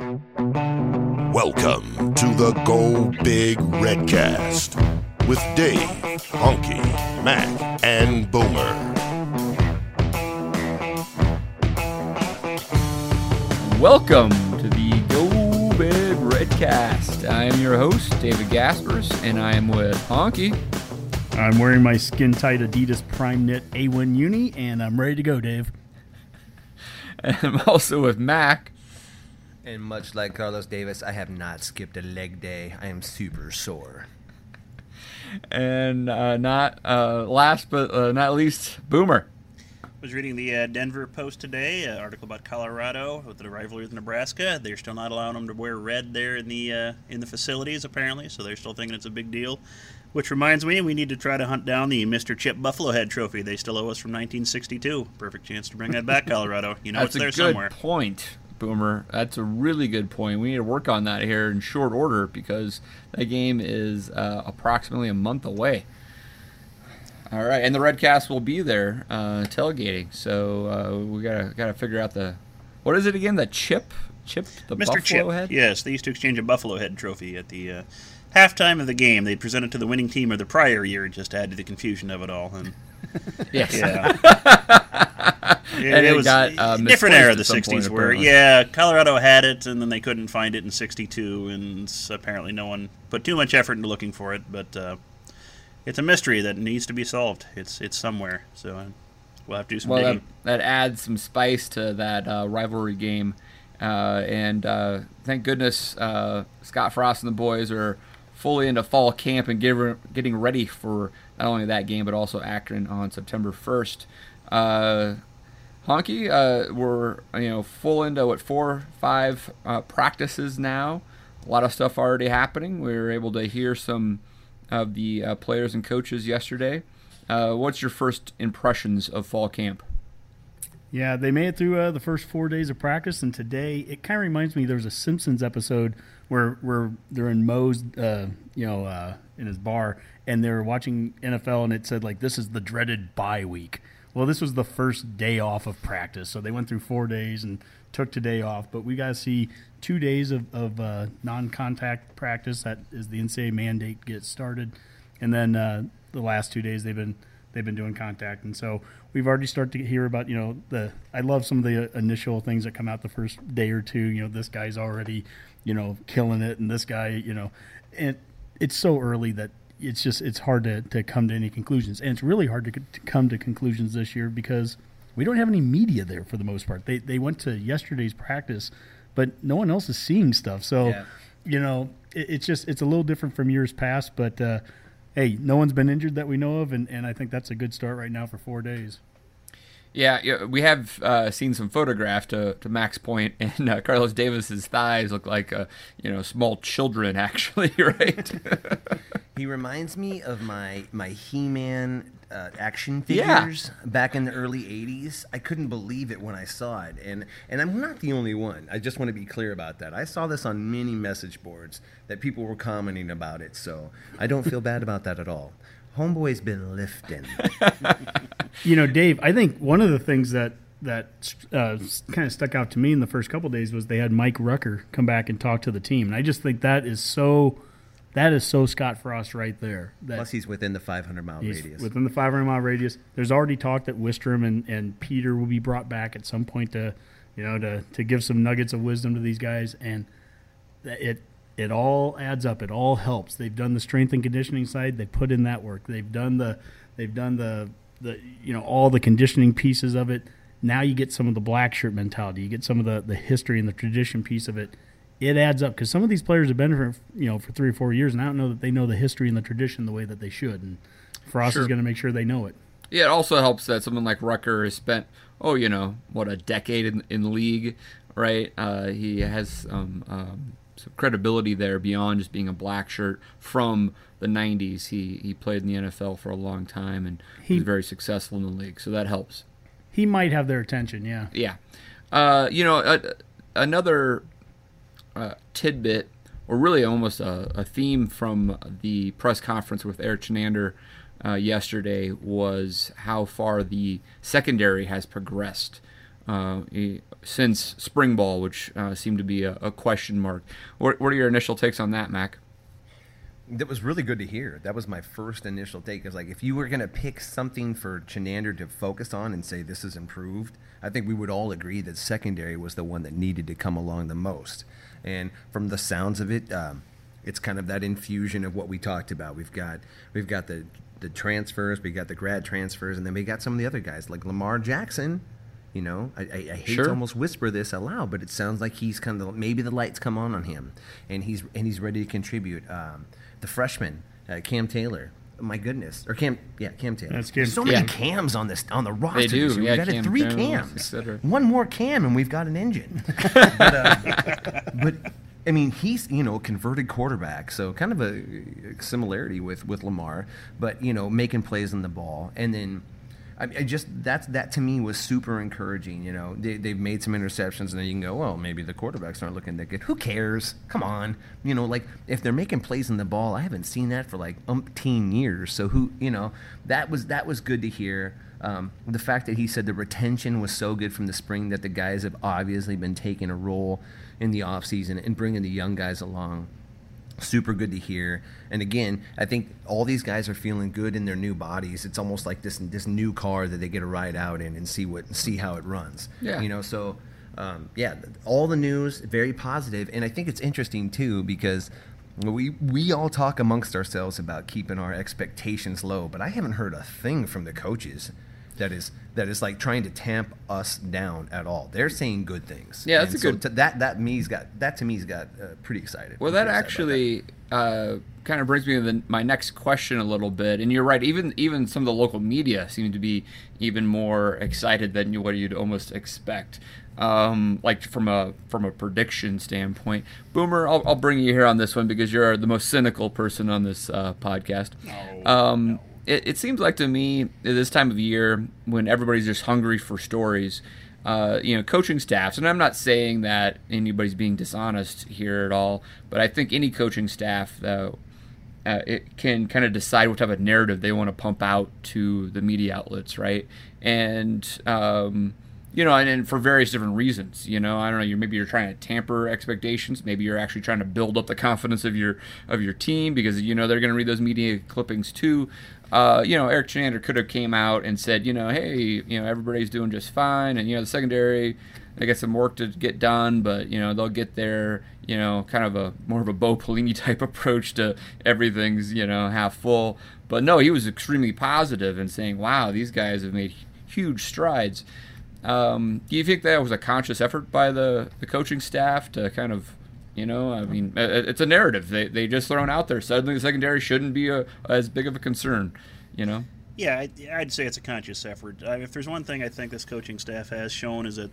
Welcome to the Go Big Redcast with Dave, Honky, Mac, and Boomer. Welcome to the Go Big Redcast. I am your host, David Gaspers, and I am with Honky. I'm wearing my skin tight Adidas Prime Knit A1 Uni, and I'm ready to go, Dave. And I'm also with Mac. And much like Carlos Davis, I have not skipped a leg day. I am super sore. And uh, not uh, last but uh, not least, Boomer. I was reading the uh, Denver Post today, an article about Colorado with the rivalry with Nebraska. They're still not allowing them to wear red there in the uh, in the facilities, apparently. So they're still thinking it's a big deal. Which reminds me, we need to try to hunt down the Mr. Chip Buffalo Head Trophy. They still owe us from 1962. Perfect chance to bring that back, Colorado. You know That's it's there a good somewhere. point, Boomer. That's a really good point. We need to work on that here in short order because that game is uh, approximately a month away. All right, and the Redcast will be there uh, tailgating. So uh, we gotta gotta figure out the what is it again? The chip, chip, the Mr. buffalo Chip. head. Yes, they used to exchange a Buffalo Head Trophy at the uh, halftime of the game. They'd present it to the winning team of the prior year, just to add to the confusion of it all. And Yes. yeah. It, And it it was got, uh, a different era of the 60s point, where, apparently. yeah, Colorado had it and then they couldn't find it in 62, and apparently no one put too much effort into looking for it, but uh, it's a mystery that needs to be solved. It's it's somewhere, so uh, we'll have to do some Well, that, digging. that adds some spice to that uh, rivalry game. Uh, and uh, thank goodness uh, Scott Frost and the boys are fully into fall camp and give, getting ready for not only that game, but also Akron on September 1st. Uh, Honky, uh, we're you know full into what four, five uh, practices now. A lot of stuff already happening. We were able to hear some of the uh, players and coaches yesterday. Uh, what's your first impressions of fall camp? Yeah, they made it through uh, the first four days of practice, and today it kind of reminds me there was a Simpsons episode where where they're in Moe's, uh, you know, uh, in his bar, and they were watching NFL, and it said like this is the dreaded bye week. Well, this was the first day off of practice, so they went through four days and took today off. But we got to see two days of, of uh, non-contact practice. That is the NCAA mandate gets started, and then uh, the last two days they've been they've been doing contact, and so we've already started to hear about you know the. I love some of the initial things that come out the first day or two. You know, this guy's already you know killing it, and this guy you know, and it's so early that it's just it's hard to, to come to any conclusions, and it's really hard to, to come to conclusions this year because we don't have any media there for the most part. They they went to yesterday's practice, but no one else is seeing stuff. So Yeah. you know, it, it's just it's a little different from years past, but. Uh, Hey, no one's been injured that we know of, and, and I think that's a good start right now for four days. Yeah, yeah we have uh, seen some photograph to, to Max Point, and uh, Carlos Davis's thighs look like uh, you know small children, actually, right? He reminds me of my my He-Man uh, action Yeah. figures back in the early '80s. I couldn't believe it when I saw it, and and I'm not the only one. I just want to be clear about that. I saw this on many message boards that people were commenting about it, so I don't feel bad about that at all. Homeboy's been lifting. You know, Dave, I think one of the things that that uh, kind of stuck out to me in the first couple days was they had Mike Rucker come back and talk to the team, and I just think that is so that is so Scott Frost right there. Plus, he's within the 500 mile he's radius. within the 500 mile radius. There's already talk that Wistrom and, and Peter will be brought back at some point to you know to to give some nuggets of wisdom to these guys, and it it all adds up. It all helps. They've done the strength and conditioning side. They put in that work. They've done the they've done the the you know all the conditioning pieces of it. Now you get some of the black shirt mentality. You get some of the the history and the tradition piece of it. It adds up because some of these players have been for you know for three or four years, and I don't know that they know the history and the tradition the way that they should. And Frost Sure. is going to make sure they know it. Yeah, it also helps that someone like Rucker has spent, oh, you know, what, a decade in, in the league. right? Uh, he has um, um, some credibility there beyond just being a black shirt from the 90s. He he played in the NFL for a long time and he was very successful in the league, so that helps. He might have their attention, yeah. Yeah. Uh, you know, uh, another uh, tidbit, or really almost a, a, theme from the press conference with Erik Chinander uh, yesterday was how far the secondary has progressed uh, since spring ball, which uh, seemed to be a, a question mark. What, what, are your initial takes on that, Mac? That was really good to hear. That was my first initial take. Is like if you were going to pick something for Chinander to focus on and say this is improved, I think we would all agree that secondary was the one that needed to come along the most. And from the sounds of it, um, it's kind of that infusion of what we talked about. We've got we've got the the transfers, we got the grad transfers, and then we got some of the other guys like Lamar Jackson you know, I, I, I hate sure. to almost whisper this aloud, but it sounds like he's kind of maybe the lights come on on him, and he's and he's ready to contribute. Um, the freshman, uh, Cam Taylor, my goodness, or Cam, yeah, Cam Taylor. That's Cam. so many cams on this on the roster. They do. We've yeah, got cam, three cams. One more cam, and we've got an engine. but, uh, but I mean, he's you know a converted quarterback, so kind of a similarity with with Lamar, but you know making plays on the ball, and then I, I just that's that to me was super encouraging. You know, they, they've made some interceptions, and then you can go, well, maybe the quarterbacks aren't looking that good. Who cares? Come on, you know, like if they're making plays in the ball, I haven't seen that for like umpteen years. So who, you know, that was that was good to hear. Um, the fact that he said the retention was so good from the spring that the guys have obviously been taking a role in the offseason and bringing the young guys along super good to hear. And again, I think all these guys are feeling good in their new bodies. It's almost like this this new car that they get to ride out in and see what see how it runs. Yeah. You know, so um, yeah, all the news very positive, and I think it's interesting too because we we all talk amongst ourselves about keeping our expectations low, but I haven't heard a thing from the coaches that is that is like trying to tamp us down at all. They're saying good things. Yeah, that's and a good. To, that that me's got that to me's got uh, pretty excited. Well, that actually uh, kind of brings me to the, my next question a little bit. And you're right. Even even some of the local media seem to be even more excited than what you'd almost expect. Um, like from a from a prediction standpoint, Boomer, I'll, I'll, bring you here on this one because you're the most cynical person on this uh, podcast. No, um, no it, it seems like to me this time of year when everybody's just hungry for stories, uh, you know, coaching staffs, and I'm not saying that anybody's being dishonest here at all, but I think any coaching staff uh, uh, it can kind of decide what type of narrative they want to pump out to the media outlets, right? And um, you know, and, and, for various different reasons. You know, I don't know. You're maybe you're trying to tamper expectations. Maybe you're actually trying to build up the confidence of your of your team because you know they're going to read those media clippings too. Uh, you know, Erik Chinander could have came out and said, you know, hey, you know, everybody's doing just fine, and you know, the secondary, they got some work to get done, but you know, they'll get there. You know, kind of a more of a Bo Pelini type approach to everything's you know half full. But no, he was extremely positive and saying, wow, these guys have made huge strides. Um, do you think that was a conscious effort by the, the coaching staff to kind of, you know, I mean, it's a narrative they they just thrown out there. Suddenly, the secondary shouldn't be a, as big of a concern, you know. Yeah, I'd say it's a conscious effort. If there's one thing I think this coaching staff has shown is that,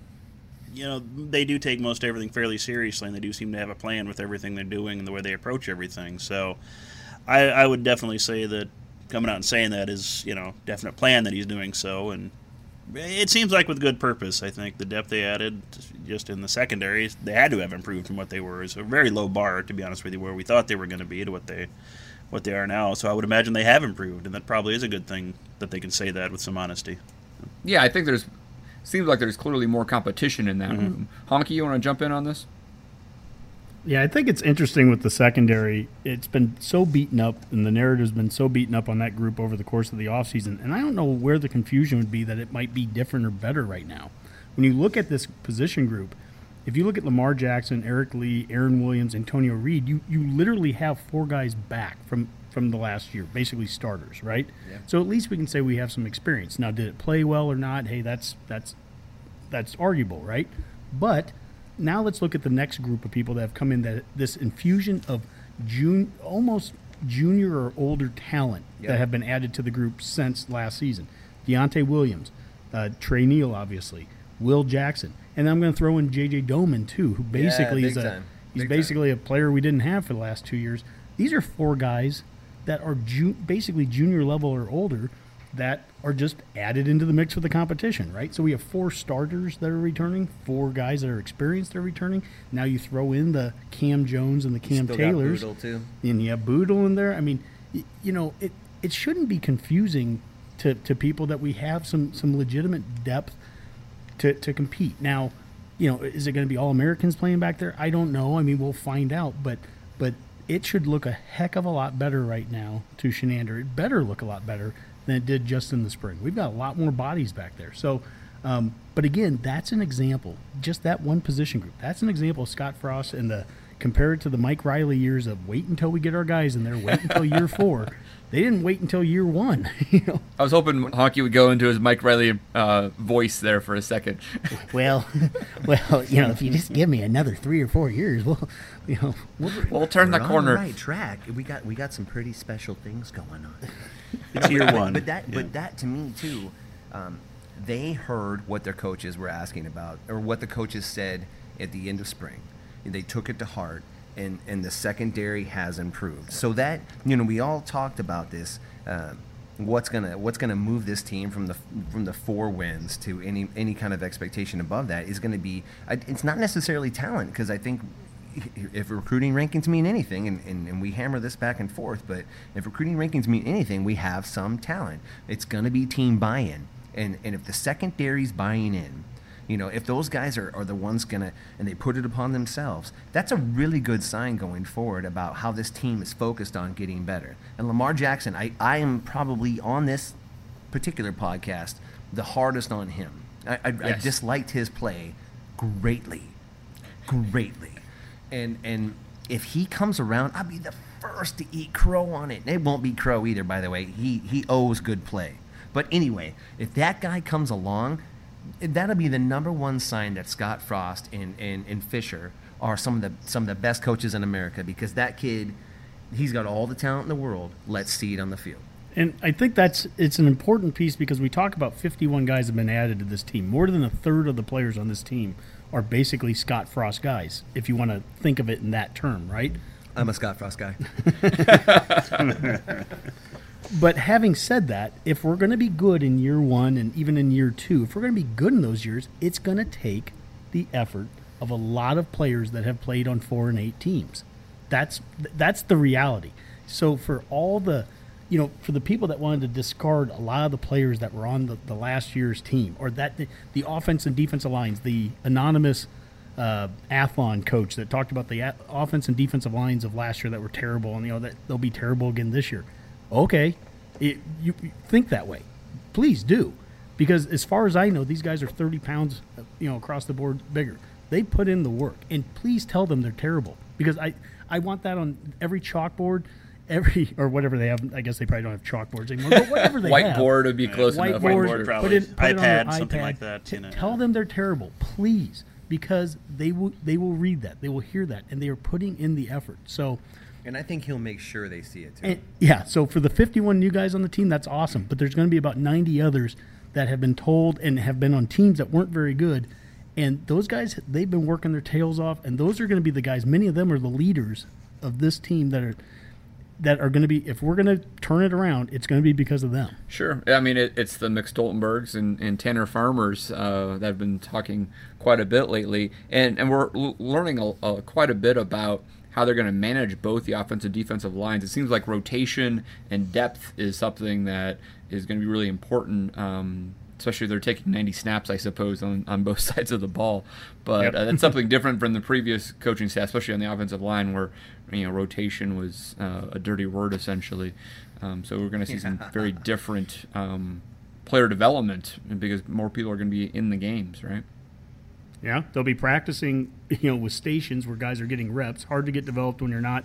you know, they do take most everything fairly seriously, and they do seem to have a plan with everything they're doing and the way they approach everything. So, I, I would definitely say that coming out and saying that is, you know, definite plan that he's doing so, and it seems like with good purpose. I think the depth they added just in the secondary, they had to have improved from what they were. It's a very low bar, to be honest with you, where we thought they were going to be to what they what they are now. So I would imagine they have improved, and that probably is a good thing that they can say that with some honesty. Yeah, I think there's seems like there's clearly more competition in that mm-hmm. room. Honky, you want to jump in on this? Yeah, I think it's interesting with the secondary. It's been so beaten up, and the narrative's been so beaten up on that group over the course of the offseason. And I don't know where the confusion would be that it might be different or better right now. When you look at this position group, if you look at Lamar Jackson, Eric Lee, Aaron Williams, Antonio Reed, you, you literally have four guys back from, from the last year, basically starters, right? Yeah. So at least we can say we have some experience. Now, did it play well or not? Hey, that's that's that's arguable, right? But – now let's look at the next group of people that have come in that this infusion of June almost junior or older talent yep. that have been added to the group since last season. Deontai Williams, uh, Tre Neal, obviously, Will Jackson, And I'm going to throw in J.J. Domann too, who basically big is a time. he's Big time. basically a player we didn't have for the last two years. These are four guys that are ju- basically junior level or older that are just added into the mix with the competition, right? So we have four starters that are returning, four guys that are experienced that are returning. Now you throw in the Cam Jones and the Cam Still got Boodle, too. and you have Boodle in there. I mean, you know, it it shouldn't be confusing to, to people that we have some some legitimate depth to, to compete. Now, you know, is it going to be all Americans playing back there? I don't know. I mean, we'll find out, but but it should look a heck of a lot better right now to Chinander. It better look a lot better than it did just in the spring. We've got a lot more bodies back there. So, um, but again, that's an example. Just that one position group. That's an example of Scott Frost and the compare it to the Mike Riley years of wait until we get our guys in there, wait until year four. They didn't wait until year one. you know, I was hoping Honky would go into his Mike Riley uh, voice there for a second. Well, well, you know, if you just give me another three or four years, well, you know, we'll, We'll turn the corner. On the right track. We got we got some pretty special things going on. Tier but, one. But that Yeah. but that to me too, um, they heard what their coaches were asking about, or what the coaches said at the end of spring. They took it to heart, and and the secondary has improved. So that you know we all talked about this. Um, what's gonna what's gonna move this team from the from the four wins to any any kind of expectation above that is to be it's not necessarily talent because I think if recruiting rankings mean anything, and, and, and we hammer this back and forth, but if recruiting rankings mean anything, we have some talent. It's going to be team buy in. And, and if the secondary's buying in, you know, if those guys are, are the ones going to, and they put it upon themselves, that's a really good sign going forward about how this team is focused on getting better. And Lamar Jackson, I, I am probably on this particular podcast the hardest on him. I, I, I disliked his play greatly greatly. And and if he comes around, I'll be the first to eat crow on it. It won't be crow either, by the way. He he owes good play. But anyway, if that guy comes along, that'll be the number one sign that Scott Frost and, and, and Fisher are some of the some of the best coaches in America because that kid, he's got all the talent in the world. Let's see it on the field. And I think that's it's an important piece because we talk about 51 guys have been added to this team. More than a third of the players on this team are basically Scott Frost guys, if you want to think of it in that term, right? I'm a Scott Frost guy. But having said that, if we're going to be good in year one and even in year two, if we're going to be good in those years, it's going to take the effort of a lot of players that have played on four and eight teams. That's that's the reality. So for all the, you know, for the people that wanted to discard a lot of the players that were on the, the last year's team, or that the, the offense and defensive lines, the anonymous uh, Athlon coach that talked about the offense and defensive lines of last year that were terrible, and you know that they'll be terrible again this year. Okay, it, you, you think that way, please do, because as far as I know, these guys are thirty pounds, you know, across the board bigger. They put in the work, and please tell them they're terrible because I I want that on every chalkboard. Every or whatever they have, I guess they probably don't have chalkboards anymore. But whatever they have, Whiteboard would be close enough. whiteboard, Whiteboard probably. put it on their iPad, something like that, T- you know. Tell them they're terrible, please, because they will they will read that, they will hear that, and they are putting in the effort. So, And I think he'll make sure they see it too. and, yeah, so for the 51 new guys on the team, that's awesome. But there's going to be about 90 others that have been told and have been on teams that weren't very good. And those guys, they've been working their tails off, and those are going to be the guys. Many of them are the leaders of this team that are that are going to be. If we're going to turn it around, it's going to be because of them. Sure. I mean, it, it's the Mick Stoltenbergs and, and Tanner Farmers uh, that have been talking quite a bit lately, and and we're l- learning a, a, quite a bit about how they're going to manage both the offensive defensive lines. It seems like rotation and depth is something that is going to be really important. Um, Especially if they're taking 90 snaps, I suppose, on, on both sides of the ball. But Yep. uh, that's something different from the previous coaching staff, especially on the offensive line, where you know rotation was uh, a dirty word essentially. Um, so we're going to see some very different um, player development because more people are going to be in the games, right? Yeah, they'll be practicing, you know, with stations where guys are getting reps. Hard to get developed when you're not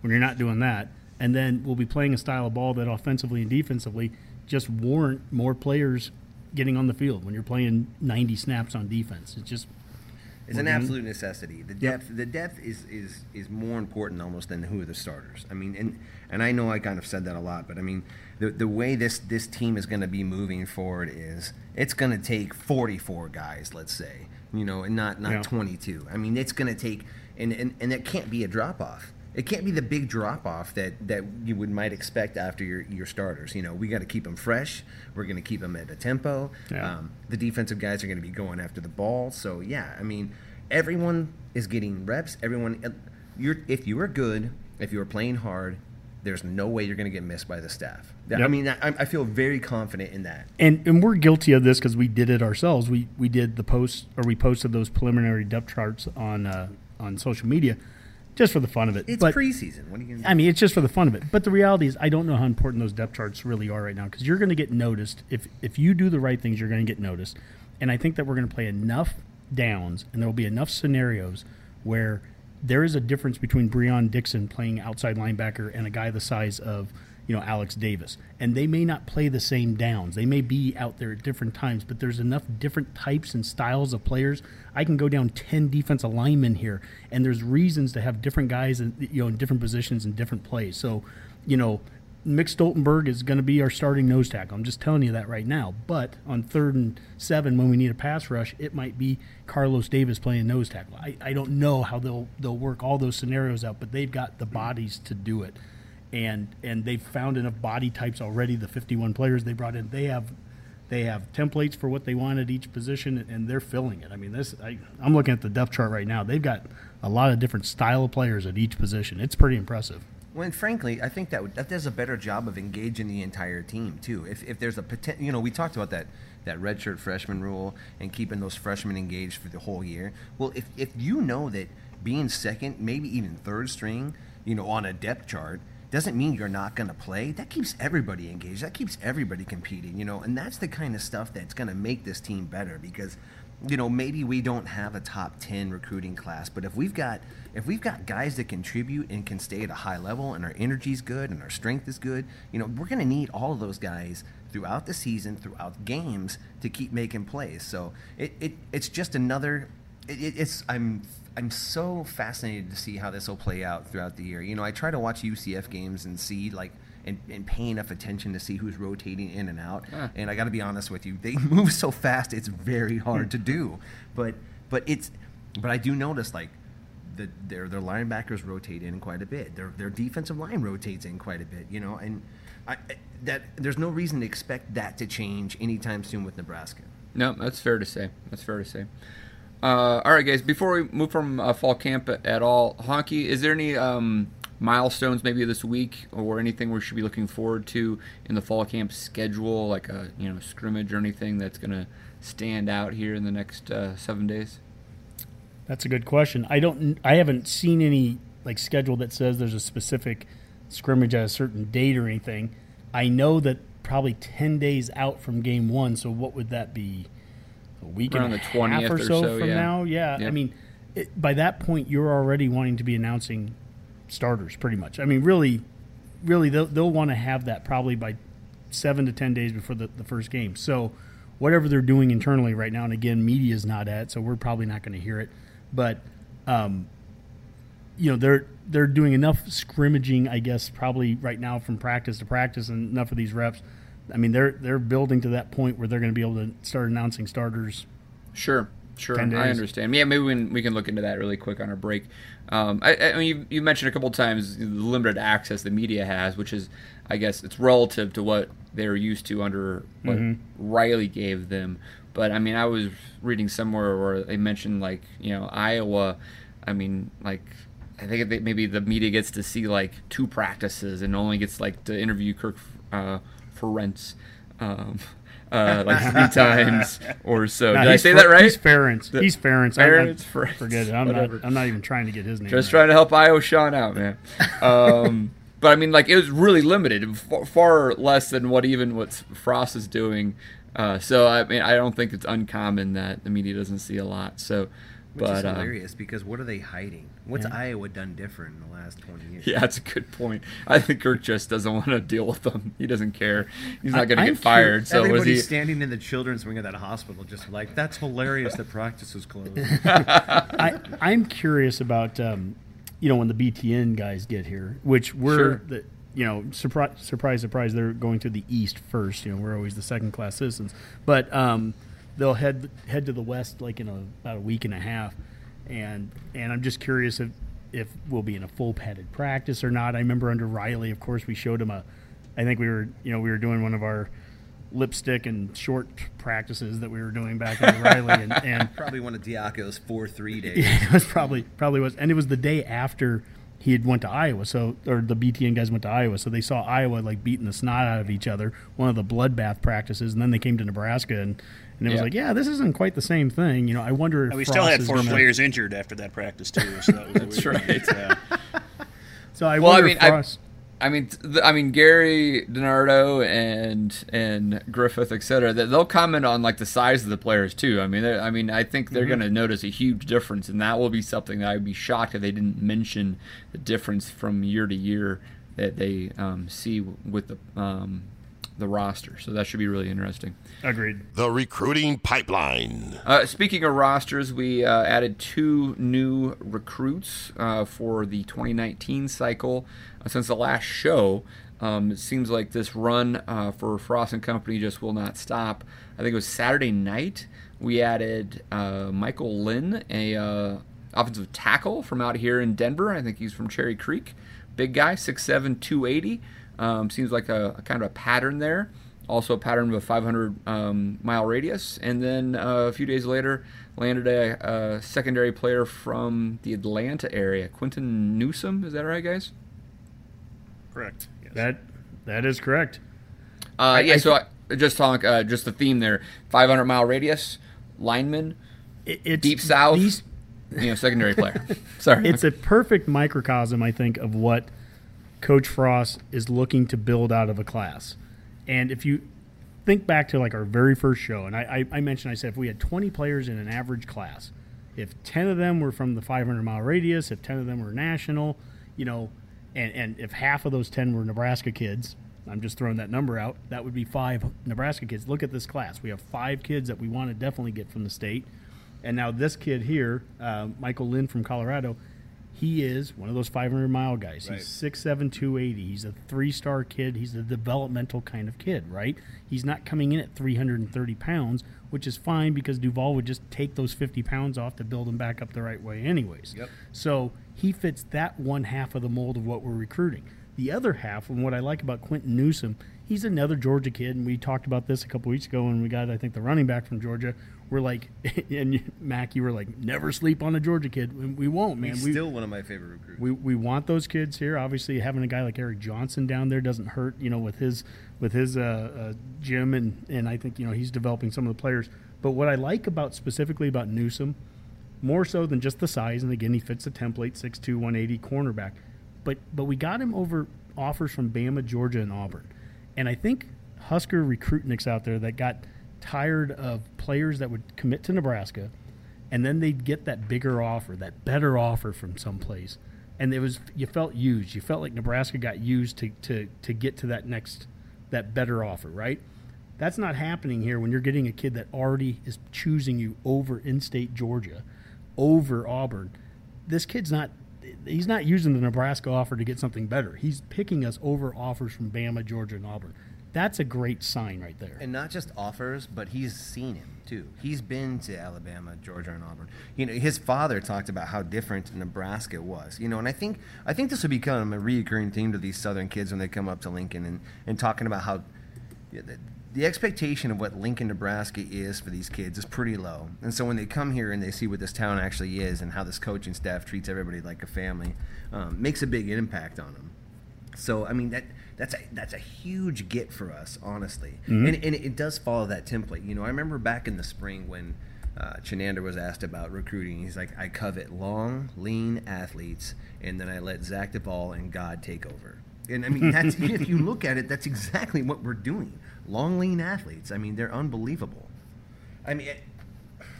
when you're not doing that. And then we'll be playing a style of ball that offensively and defensively just warrant more players getting on the field when you're playing 90 snaps on defense. It's just It's an gonna- absolute necessity. The depth, the depth is, is is more important almost than who are the starters. I mean, and and I know I kind of said that a lot, but I mean, the the way this this team is going to be moving forward is it's going to take 44 guys, let's say, you know, and not not Yeah. 22. I mean, it's going to take, and, and and it can't be a drop off. It can't be the big drop off that, that you would might expect after your, your starters. You know, we got to keep them fresh. We're going to keep them at a tempo. Yeah. Um, the defensive guys are going to be going after the ball. So yeah, I mean, everyone is getting reps. Everyone, uh, you're if you are good, if you are playing hard, there's no way you're going to get missed by the staff. I mean, I, I feel very confident in that. and and we're guilty of this because we did it ourselves. We we did the post or we posted those preliminary depth charts on uh, on social media just for the fun of it. It's But- preseason. What are you going I mean, it's just for the fun of it. But the reality is, I don't know how important those depth charts really are right now because you're going to get noticed if if you do the right things. You're going to get noticed, and I think that we're going to play enough downs, and there will be enough scenarios where there is a difference between Breon Dixon playing outside linebacker and a guy the size of you know Alex Davis, and they may not play the same downs. They may be out there at different times, but there's enough different types and styles of players. I can go down ten defensive linemen here, and there's reasons to have different guys in you know in different positions and different plays. So, you know, Mick Stoltenberg is going to be our starting nose tackle. I'm just telling you that right now. But on third and seven, when we need a pass rush, it might be Carlos Davis playing nose tackle. I, I don't know how they'll they'll work all those scenarios out, but they've got the bodies to do it, and and they've found enough body types already. The 51 players they brought in, they have they have templates for what they want at each position, and they're filling it. I mean, this I, I'm looking at the depth chart right now. They've got a lot of different style of players at each position. It's pretty impressive. Well, and frankly, I think that that does a better job of engaging the entire team too. If, if there's a potential, you know, we talked about that that redshirt freshman rule and keeping those freshmen engaged for the whole year. Well, if if you know that being second, maybe even third string, you know, on a depth chart doesn't mean you're not going to play. That keeps everybody engaged. That keeps everybody competing, you know, and that's the kind of stuff that's going to make this team better because you know, maybe we don't have a top 10 recruiting class, but if we've got if we've got guys that contribute and can stay at a high level and our energy's good and our strength is good, you know, we're going to need all of those guys throughout the season, throughout games to keep making plays. So, it, it it's just another it, it- it's I'm I'm so fascinated to see how this will play out throughout the year. You know, I try to watch UCF games and see like and, and pay enough attention to see who's rotating in and out. And I got to be honest with you, they move so fast; it's very hard to do. But but it's but I do notice like the, their their linebackers rotate in quite a bit. Their their defensive line rotates in quite a bit. You know, and I, that there's no reason to expect that to change anytime soon with Nebraska. No, that's fair to say. That's fair to say. Uh, all right, guys. Before we move from uh, fall camp at, all, Honky, is there any um, milestones maybe this week or anything we should be looking forward to in the fall camp schedule, like a you know scrimmage or anything that's going to stand out here in the next uh, seven days? That's a good question. I don't. I haven't seen any like schedule that says there's a specific scrimmage at a certain date or anything. I know that probably ten days out from game one. So what would that be? A week Around and a the half 20th or or so, so, from yeah. now. Yeah. Yeah. I mean, it, by that point, you're already wanting to be announcing starters, pretty much. I mean, really, really, they'll they'll want to have that probably by seven to ten days before the, the first game. So whatever they're doing internally right now, and again, media is not at, so we're probably not going to hear it. But um, you know, they're they're doing enough scrimmaging, I guess, probably right now from practice to practice, and enough of these reps. I mean, they're they're building to that point where they're going to be able to start announcing starters. Sure, sure. I understand. Yeah, maybe we can, we can look into that really quick on our break. Um, I, I mean, you, you mentioned a couple times the limited access the media has, which is, I guess, it's relative to what they're used to under what Mm-hmm. Riley gave them. But I mean, I was reading somewhere where they mentioned like you know Iowa. I mean, like I think they, maybe the media gets to see like two practices and only gets like to interview Kirk uh, Ferentz. Um, uh, like three times or so. Nah, Did I say Fer- that right? He's Ferentz. The- He's I'm- Ferentz, Ferentz, Forget it. I'm whatever. not. I'm not even trying to get his name. Just right. trying to help Io Sean out, man. Um, but I mean, like it was really limited, far, far less than what even what Frost is doing. Uh, so I mean, I don't think it's uncommon that the media doesn't see a lot. So, Which but is um, hilarious because what are they hiding? What's Iowa done different in the last 20 years? yeah, that's a good point. I think Kirk just doesn't want to deal with them. He doesn't care. He's not going to I'm get fired. So was Everybody's he? standing in the children's wing of that hospital, just like that's hilarious that practice is closed. I, I'm curious about um, you know when the BTN guys get here, which we're Sure. the you know surprise surprise surprise they're going to the east first. You know we're always the second class citizens, but um, they'll head head to the west like in a, about a week and a half, and and I'm just curious if if we'll be in a full padded practice or not. I remember under Riley, of course, we showed him a. I think we were you know we were doing one of our lipstick and short practices that we were doing back in Riley, and, and Probably one of Diaco's four three days. yeah, it was probably probably was, and it was the day after he had went to Iowa. So or the BTN guys went to Iowa, so they saw Iowa like beating the snot out of each other, one of the bloodbath practices, and then they came to Nebraska and. And it was like, yeah, this isn't quite the same thing. You know, I wonder if And we Frost still had four gonna- players injured after that practice too. So that was a That's weird- right. Yeah. So I Well, I wonder mean, if I- Frost. I mean, th- I mean Gary DiNardo and and Griffith, et cetera. that They'll comment on like the size of the players too. I mean, I mean, I think they're going to notice a huge difference, and that will be something that I'd be shocked if they didn't mention the difference from year to year that they um, see w- with the um, the roster. So that should be really interesting. Agreed. The recruiting pipeline. Uh, speaking of rosters, we uh, added two new recruits uh, for the 2019 cycle uh, since the last show. Um, it seems like this run uh, for Frost and Company just will not stop. I think it was Saturday night. We added uh, Michael Lynn, a uh, offensive tackle from out here in Denver. I think he's from Cherry Creek. Big guy, 6'7", 280. Um, seems like a, a kind of a pattern there also a pattern of a 500 um, mile radius. And then uh, a few days later, landed a, a secondary player from the Atlanta area, Quinton Newsome. Is that right, guys? Correct. Yes. That that is correct. Uh, yeah. I so I, just talk, uh, just the theme there: 500 mile radius, lineman, It, it's deep south, these- you know, secondary player. Sorry, it's a perfect microcosm, I think, of what Coach Frost is looking to build out of a class. And if you think back to like our very first show, and I, I, I mentioned, I said if we had 20 players in an average class, if 10 of them were from the 500 mile radius, if 10 of them were national, you know, and, and if half of those 10 were Nebraska kids, I'm just throwing that number out, that would be five Nebraska kids. Look at this class. We have five kids that we want to definitely get from the state. And now this kid here, uh, Michael Lynn from Colorado, he is one of those 500 mile guys. Right. He's 6'7", 280. He's a three star kid. He's a developmental kind of kid, right? He's not coming in at 330 pounds, which is fine because Duval would just take those 50 pounds off to build him back up the right way, anyways. Yep. So he fits that one half of the mold of what we're recruiting. The other half, and what I like about Quinton Newsome, he's another Georgia kid, and we talked about this a couple weeks ago when we got, I think, the running back from Georgia. We're like, and Mac, you were like, never sleep on a Georgia kid. We won't, man. He's we, still one of my favorite recruits. we, we want those kids here. Obviously, having a guy like Eric Johnson down there doesn't hurt. You know, with his with his uh, uh, gym and and I think you know he's developing some of the players. But what I like about specifically about Newsome, more so than just the size, and again he fits the template 6'2", 180 cornerback. But but we got him over offers from Bama, Georgia, and Auburn, and I think Husker recruitniks out there that got tired of players that would commit to Nebraska and then they'd get that bigger offer, that better offer from someplace, and it was you felt used. You felt like Nebraska got used to to to get to that next that better offer, right? That's not happening here when you're getting a kid that already is choosing you over in-state Georgia, over Auburn. This kid's not he's not using the Nebraska offer to get something better. He's picking us over offers from Bama, Georgia, and Auburn. That's a great sign right there. And not just offers, but he's seen him too. He's been to Alabama, Georgia, and Auburn. You know, his father talked about how different Nebraska was. You know, and I think I think this will become a recurring theme to these Southern kids when they come up to Lincoln and, and talking about how the, expectation of what Lincoln, Nebraska is for these kids is pretty low. And so when they come here and they see what this town actually is and how this coaching staff treats everybody like a family, um, makes a big impact on them. So I mean that that's a that's a huge get for us, honestly. And, and it does follow that template. You know, I remember back in the spring when uh, Chinander was asked about recruiting. He's like, I covet long, lean athletes, and then I let Zach Duval and God take over. And I mean, that's if you look at it, that's exactly what we're doing. Long, lean athletes. I mean, they're unbelievable. I mean, it,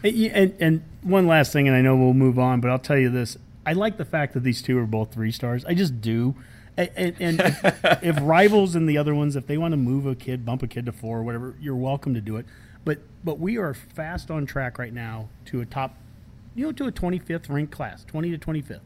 And, and and one last thing, and I know we'll move on, but I'll tell you this: I like the fact that these two are both three stars. I just do. And, and, and if, if rivals and the other ones, if they want to move a kid, bump a kid to four, or whatever, you're welcome to do it. But but we are fast on track right now to a top, you know, to a 25th ranked class, 20 to 25th,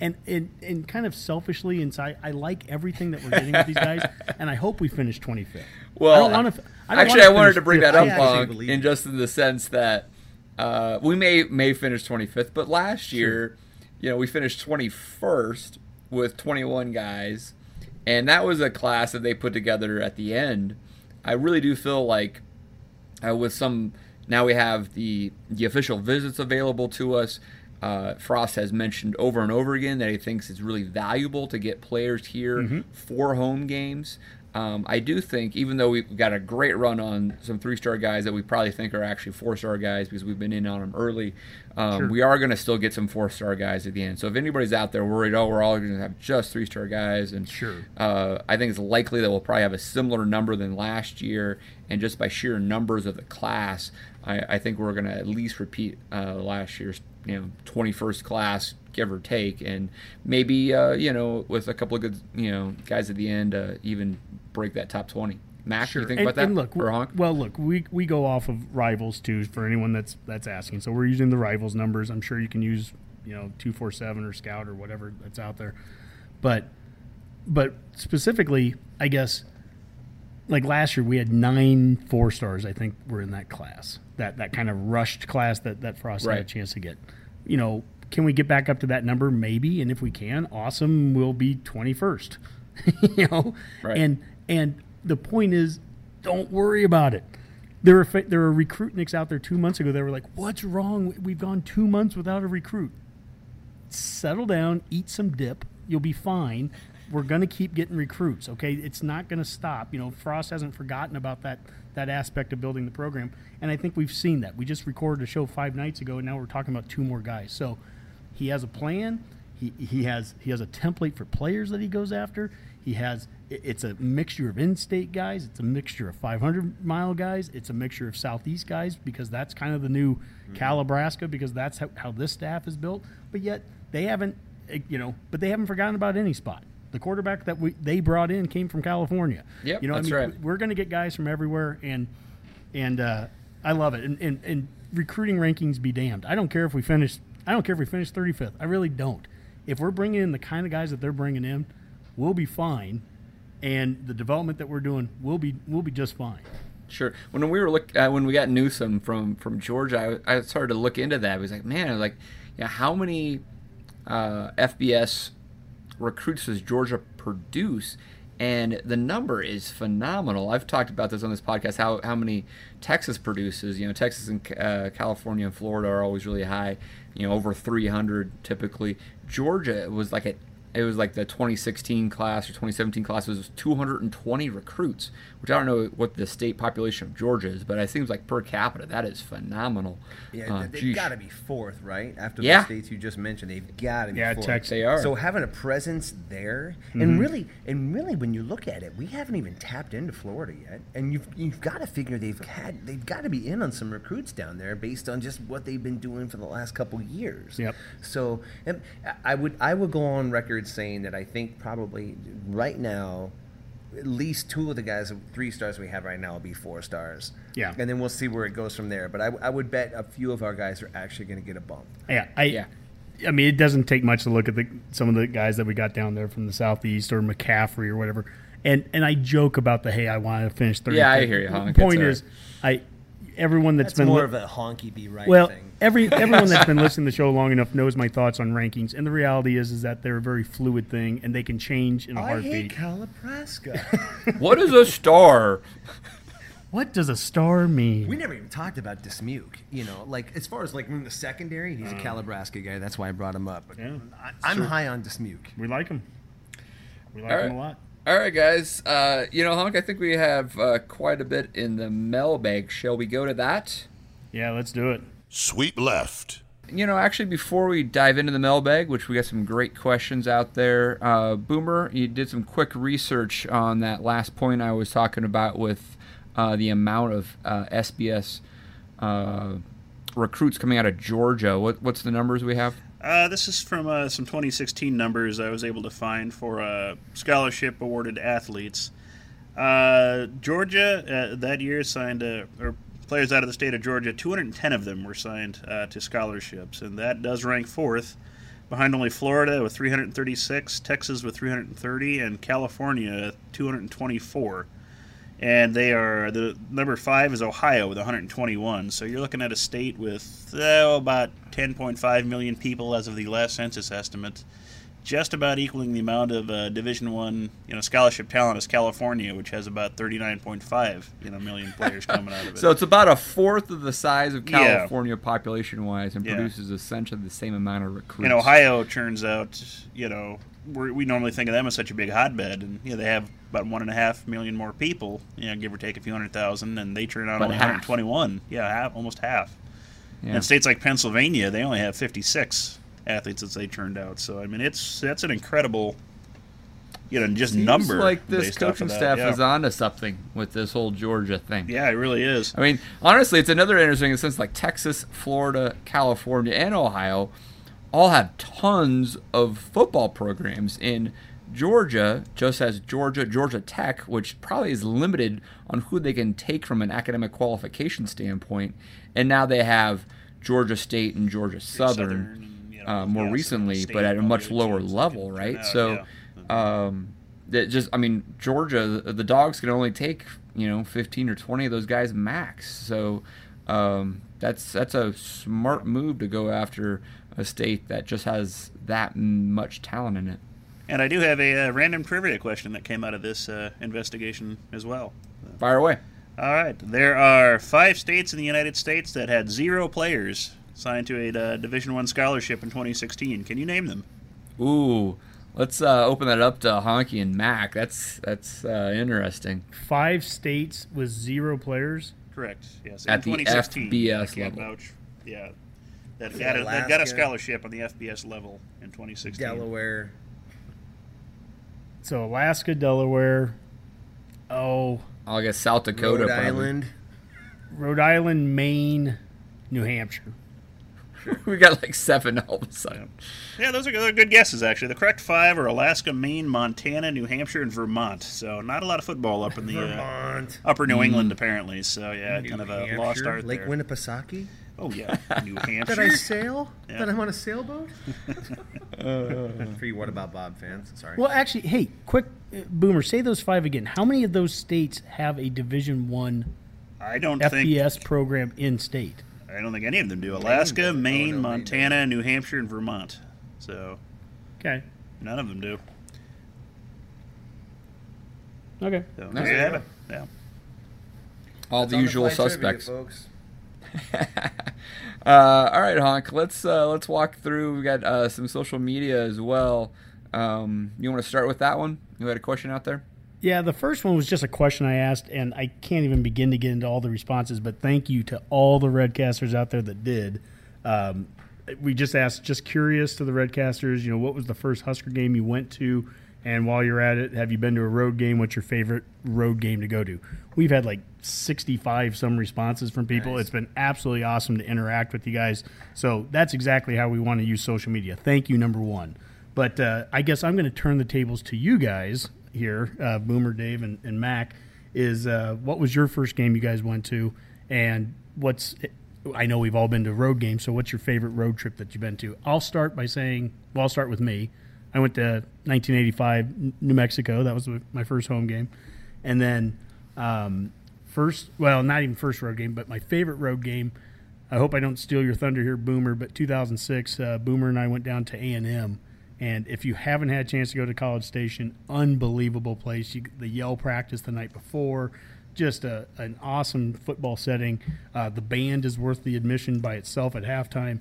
And, and and kind of selfishly inside, I like everything that we're getting with these guys, and I hope we finish 25th. Well, I don't want to. actually, I wanted to bring that up, in just in the sense that uh, we may may finish 25th, but last year, you know, we finished 21st with 21 guys, and that was a class that they put together at the end. I really do feel like uh, with some now we have the the official visits available to us. Uh, Frost has mentioned over and over again that he thinks it's really valuable to get players here for home games. Um, I do think, even though we've got a great run on some three star guys that we probably think are actually four star guys because we've been in on them early, um, we are going to still get some four star guys at the end. So if anybody's out there worried, oh, we're all going to have just three star guys, and Sure. uh, I think it's likely that we'll probably have a similar number than last year, and just by sheer numbers of the class, I, I think we're going to at least repeat uh, last year's, you know, 21st class, give or take, and maybe uh, you know with a couple of good, you know, guys at the end, uh, even break that top 20. Mac, you think and, about that? and look, well, look, we we go off of rivals too. For anyone that's that's asking, so we're using the rivals numbers. I'm sure you can use you know two four seven or Scout or whatever that's out there, but but specifically, I guess like last year we had nine four stars. I think were in that class. That that kind of rushed class that that Frost had a chance to get. You know, can we get back up to that number? Maybe, and if we can, awesome. We'll be twenty first. you know, Right. and and the point is, don't worry about it. There were there were recruitniks out there two months ago that were like, "What's wrong? We've gone two months without a recruit." Settle down, eat some dip. You'll be fine. We're going to keep getting recruits. Okay, it's not going to stop. You know, Frost hasn't forgotten about that that aspect of building the program, and I think we've seen that. We just recorded a show five nights ago, and now we're talking about two more guys. So he has a plan. He, he has he has a template for players that he goes after. He has it's a mixture of in-state guys. It's a mixture of 500 mile guys. It's a mixture of southeast guys because that's kind of the new Calibraska because that's how, how this staff is built. But yet they haven't eh, you know but they haven't forgotten about any spot. The quarterback that we they brought in came from California. Yep, you know that's I mean right. we're going to get guys from everywhere and and uh, I love it. And, and and recruiting rankings be damned. I don't care if we finish. I don't care if we finish 35th. I really don't. If we're bringing in the kind of guys that they're bringing in, we'll be fine. And the development that we're doing, we'll be we'll be just fine. Sure. When we were look uh, when we got Newsome from from Georgia, I, I started to look into that. I was like, man, I was like, yeah, how many uh, FBS recruits does Georgia produce? And the number is phenomenal. I've talked about this on this podcast. How how many Texas produces? You know, Texas and uh, California and Florida are always really high. You know, over 300 typically. Georgia was like at it was like the 2016 class or 2017 class was 220 recruits, which I don't know what the state population of Georgia is, but it seems like per capita that is phenomenal. Yeah, Uh, they've got to be fourth, right? After Yeah. the states you just mentioned, they've got to be Yeah, fourth. Texas. They are. So having a presence there, Mm-hmm. and really, and really, when you look at it, we haven't even tapped into Florida yet, and you've you've got to figure they've had they've got to be in on some recruits down there based on just what they've been doing for the last couple years. Yep. So and I would I would go on record saying that I think probably right now. At least two of the guys, three stars we have right now, will be four stars. Yeah. and then we'll see where it goes from there. But I, I would bet a few of our guys are actually going to get a bump. Yeah, I. Yeah. I mean, it doesn't take much to look at the some of the guys that we got down there from the southeast or McCaffrey or whatever. And and I joke about the hey, I want to finish thirty. Yeah, I hear you, Honk. The point It's is, I everyone that's That's been more li- of a honky be right well, thing. every everyone that's been listening to the show long enough knows my thoughts on rankings. And the reality is, is that they're a very fluid thing, and they can change in a I heartbeat. hate Calibraska. What is a star? What does a star mean? we never even talked about Dismuke. You know, like as far as like in the secondary, he's a mm. Calibraska guy. That's why I brought him up. But Yeah, I, I'm high on Dismuke. we like him. We like All him right. a lot. All right, guys. Uh, you know, Honk, I think we have uh, quite a bit in the mailbag. Shall we go to that? Yeah, let's do it. Sweep left. You know, actually, before we dive into the mailbag, which we got some great questions out there, uh, Boomer, you did some quick research on that last point I was talking about with uh, the amount of uh, FBS uh, recruits coming out of Georgia. What, what's the numbers we have? Uh, this is from uh, some 2016 numbers I was able to find for uh, scholarship awarded athletes. Uh, Georgia uh, that year signed or players out of the state of Georgia. 210 of them were signed uh, to scholarships, and that does rank fourth behind only Florida with 336, Texas with 330, and California 224. And they are the number five is Ohio with 121. So you're looking at a state with oh, about 10.5 million people as of the last census estimate, just about equaling the amount of uh, Division One you know scholarship talent as California, which has about 39.5 you know million players coming out of it. So it's about a fourth of the size of Yeah. California population wise and Yeah. produces essentially the same amount of recruits. And Ohio turns out, you know, we normally think of them as such a big hotbed, and you know, they have about one and a half million more people, you know, give or take a few hundred thousand, and they turn out About only half. 121. Yeah, half, almost half. Yeah. And states like Pennsylvania, they only have 56 athletes that they turned out. So I mean, it's that's an incredible, you know, just Seems number. like this based off of coaching staff yeah. is onto something with this whole Georgia thing. Yeah, it really is. I mean, honestly, it's another interesting sense like Texas, Florida, California, and Ohio all have tons of football programs. In Georgia, just as Georgia, Georgia Tech, which probably is limited on who they can take from an academic qualification standpoint, and now they have Georgia State and Georgia Southern, Southern and, you know, uh, more yeah, recently, but at a much lower level, right? out, So. yeah. Um, that just, I mean, Georgia, the, the dogs can only take you know 15 or 20 of those guys max. So um, that's that's a smart move to go after a state that just has that much talent in it. And I do have a uh, random trivia question that came out of this uh, investigation as well. Fire away. All right. There are five states in the United States that had zero players signed to a uh, Division One scholarship in 2016. Can you name them? Ooh, let's uh, open that up to Honky and Mac. That's that's uh, interesting. Five states with zero players. Correct. Yes. At in the 2016. FBS I can't level. Vouch. Yeah. That Is got, a, that got a scholarship on the FBS level in 2016. Delaware. So Alaska, Delaware. Oh, I'll guess South Dakota. Rhode probably. Island. Rhode Island, Maine, New Hampshire. we got like seven all of a sudden. Yeah, those are good, good guesses, actually. The correct five are Alaska, Maine, Montana, New Hampshire, and Vermont. So not a lot of football up in the uh, Vermont. upper New England, apparently. So yeah, kind of a New lost art Lake there. Winnipesaukee. Oh yeah, New Hampshire. Did I sail? Yeah. Did I'm on a sailboat? For you, what about Bob fans? Sorry. Well, actually, hey, quick, uh, Boomer, say those five again. How many of those states have a Division One I don't think FBS program in state? I don't think any of them do. Alaska, doesn't. Oh, Maine, no, Maine Montana, New Hampshire, and Vermont. So Okay. none of them do. Okay. So There there you you have it. Yeah. All the usual suspects. folks. Uh, all right, Honk. Let's uh, let's walk through. We got uh, some social media as well. Um, you want to start with that one? You had a question out there. Yeah, the first one was just a question I asked, and I can't even begin to get into all the responses. But thank you to all the Redcasters out there that did. Um, we just asked, just curious to the Redcasters, you know, what was the first Husker game you went to? And while you're at it, have you been to a road game? What's your favorite road game to go to? We've had like 65 some responses from people. It's been absolutely awesome to interact with you guys. So that's exactly how we want to use social media. Thank you, number one. But uh, I guess I'm going to turn the tables to you guys here, uh, Boomer, Dave, and, and Mac. Is uh, what was your first game you guys went to, and what's I know we've all been to road games, so what's your favorite road trip that you've been to? I'll start by saying, well, I'll start with me. I went to 1985 New Mexico. That was my first home game, and then um, first, well, not even first road game, but my favorite road game. I hope I don't steal your thunder here, Boomer. But 2006, uh, Boomer and I went down to A and M, and if you haven't had a chance to go to College Station, unbelievable place. You, the yell practice the night before, just a, an awesome football setting. Uh, the band is worth the admission by itself at halftime.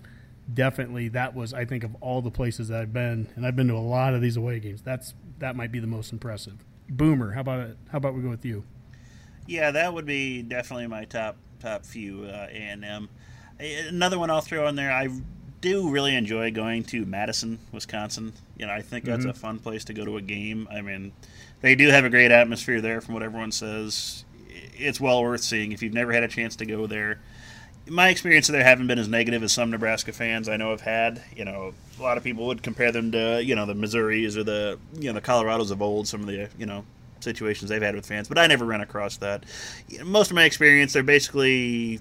Definitely, that was I think of all the places that I've been, and I've been to a lot of these away games. That's that might be the most impressive. Boomer, how about it? How about we go with you? Yeah, that would be definitely my top top few uh, A and M. Another one I'll throw in there. I do really enjoy going to Madison, Wisconsin. You know, I think that's a fun place to go to a game. I mean, they do have a great atmosphere there, from what everyone says. It's well worth seeing if you've never had a chance to go there. My experience there haven't been as negative as some Nebraska fans I know have had. You know, a lot of people would compare them to you know the Missouris or the you know the Colorados of old. Some of the you know situations they've had with fans, but I never ran across that. You know, most of my experience, they're basically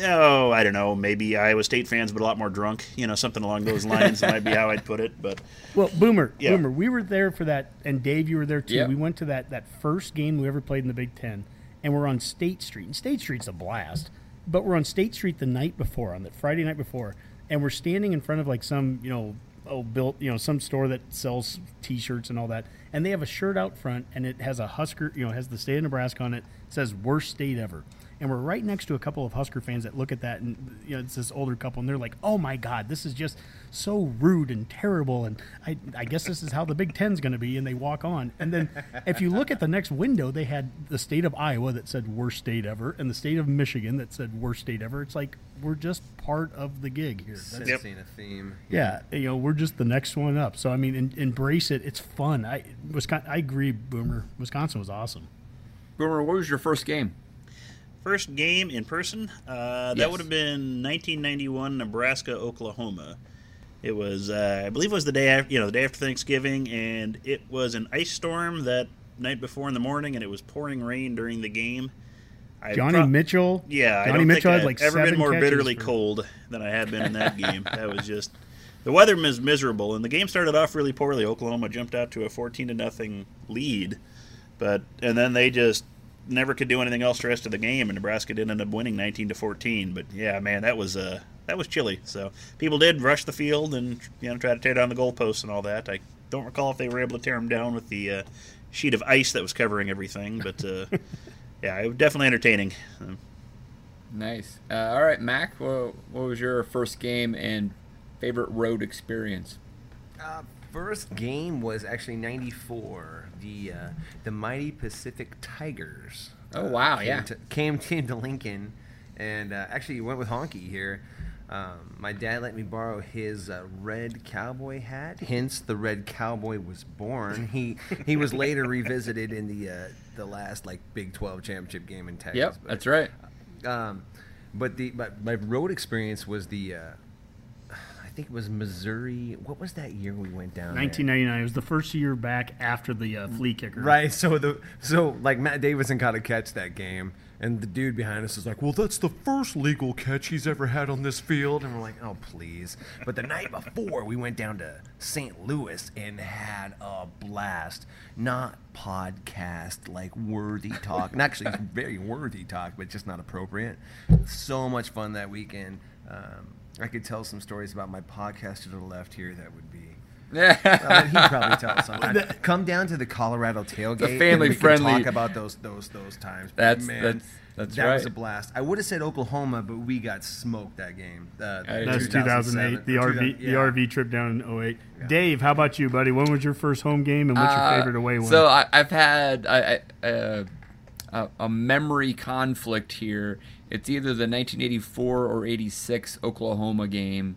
oh, I don't know, maybe Iowa State fans, but a lot more drunk. You know, something along those lines might be how I'd put it. But Well, Boomer, Yeah. Boomer, we were there for that, and Dave, you were there too. Yep. We went to that that first game we ever played in the Big Ten, and we're on State Street. And State Street's a blast, but we're on State Street the night before, on the Friday night before, and we're standing in front of like some, you know, oh, built, you know, some store that sells T-shirts and all that, and they have a shirt out front, and it has a Husker, you know, has the state of Nebraska on it. It says "Worst State Ever." And we're right next to a couple of Husker fans that look at that, and you know, it's this older couple, and they're like, "Oh my God, this is just so rude and terrible." And I, I guess this is how the Big Ten's going to be. And they walk on, and then if you look at the next window, they had the state of Iowa that said "Worst State Ever," and the state of Michigan that said "Worst State Ever." It's like we're just part of the gig here. That's- Sensing a theme. yeah, you know, we're just the next one up. So I mean, en- embrace it. It's fun. I Wisconsin, I agree, Boomer. Wisconsin was awesome. Boomer, what was your first game? first game in person, uh, that Yes. would have been 1991 Nebraska Oklahoma. It was, uh, I believe, it was the day after, you know, the day after Thanksgiving, and it was an ice storm that night before in the morning, and it was pouring rain during the game. I Johnny pro- Mitchell. Yeah, I Johnny Mitchell think had I've like ever seven been more bitterly for- cold than I had been in that game. that was just the weather was miserable, and the game started off really poorly. Oklahoma jumped out to a fourteen to nothing lead, but and then they just never could do anything else the rest of the game, and Nebraska did end up winning nineteen to fourteen. But yeah, man, that was uh that was chilly. So people did rush the field and you know try to tear down the goalposts and all that. I don't recall if they were able to tear them down with the uh, sheet of ice that was covering everything, but uh, yeah, it was definitely entertaining. Um, Nice. Uh, all right, Mac. What, what was your first game and favorite road experience? Uh, first game was actually '94. The uh, the mighty Pacific Tigers. Oh, uh, wow, came yeah. to, came came to Lincoln, and uh, actually went with Honky here. Um, my dad let me borrow his uh, red cowboy hat. Hence, the red cowboy was born. He he was later revisited in the uh, the last like Big 12 championship game in Texas. Yep, but- that's right. um, but the but my road experience was the uh, I think it was Missouri. What was that year we went down? there? 1999. It was the first year back after the uh, flea kicker. Right. So the so like Matt Davison caught a catch that game, and the dude behind us is like, "Well, that's the first legal catch he's ever had on this field," and we're like, "Oh, please!" But the night before, we went down to St. Louis and had a blast. Not podcast like worthy talk, and actually very worthy talk, but just not appropriate. So much fun that weekend. Um, I could tell some stories about my podcast to the left here. That would be. Yeah. Uh, he'd probably tell us sometime. Come down to the Colorado tailgate. and family we can friendly- Talk about those those those times. But That's- man, that's- that's that was right. a blast. I would have said Oklahoma, but we got smoked that game. Uh, I That was 2008. The RV 2000 the. RV trip down in 08. Dave, how about you, buddy? When was your first home game, and what's your Uh, favorite away one? So I, I've had I, I, uh, a, a memory conflict here. It's either the 1984 or 86 Oklahoma game.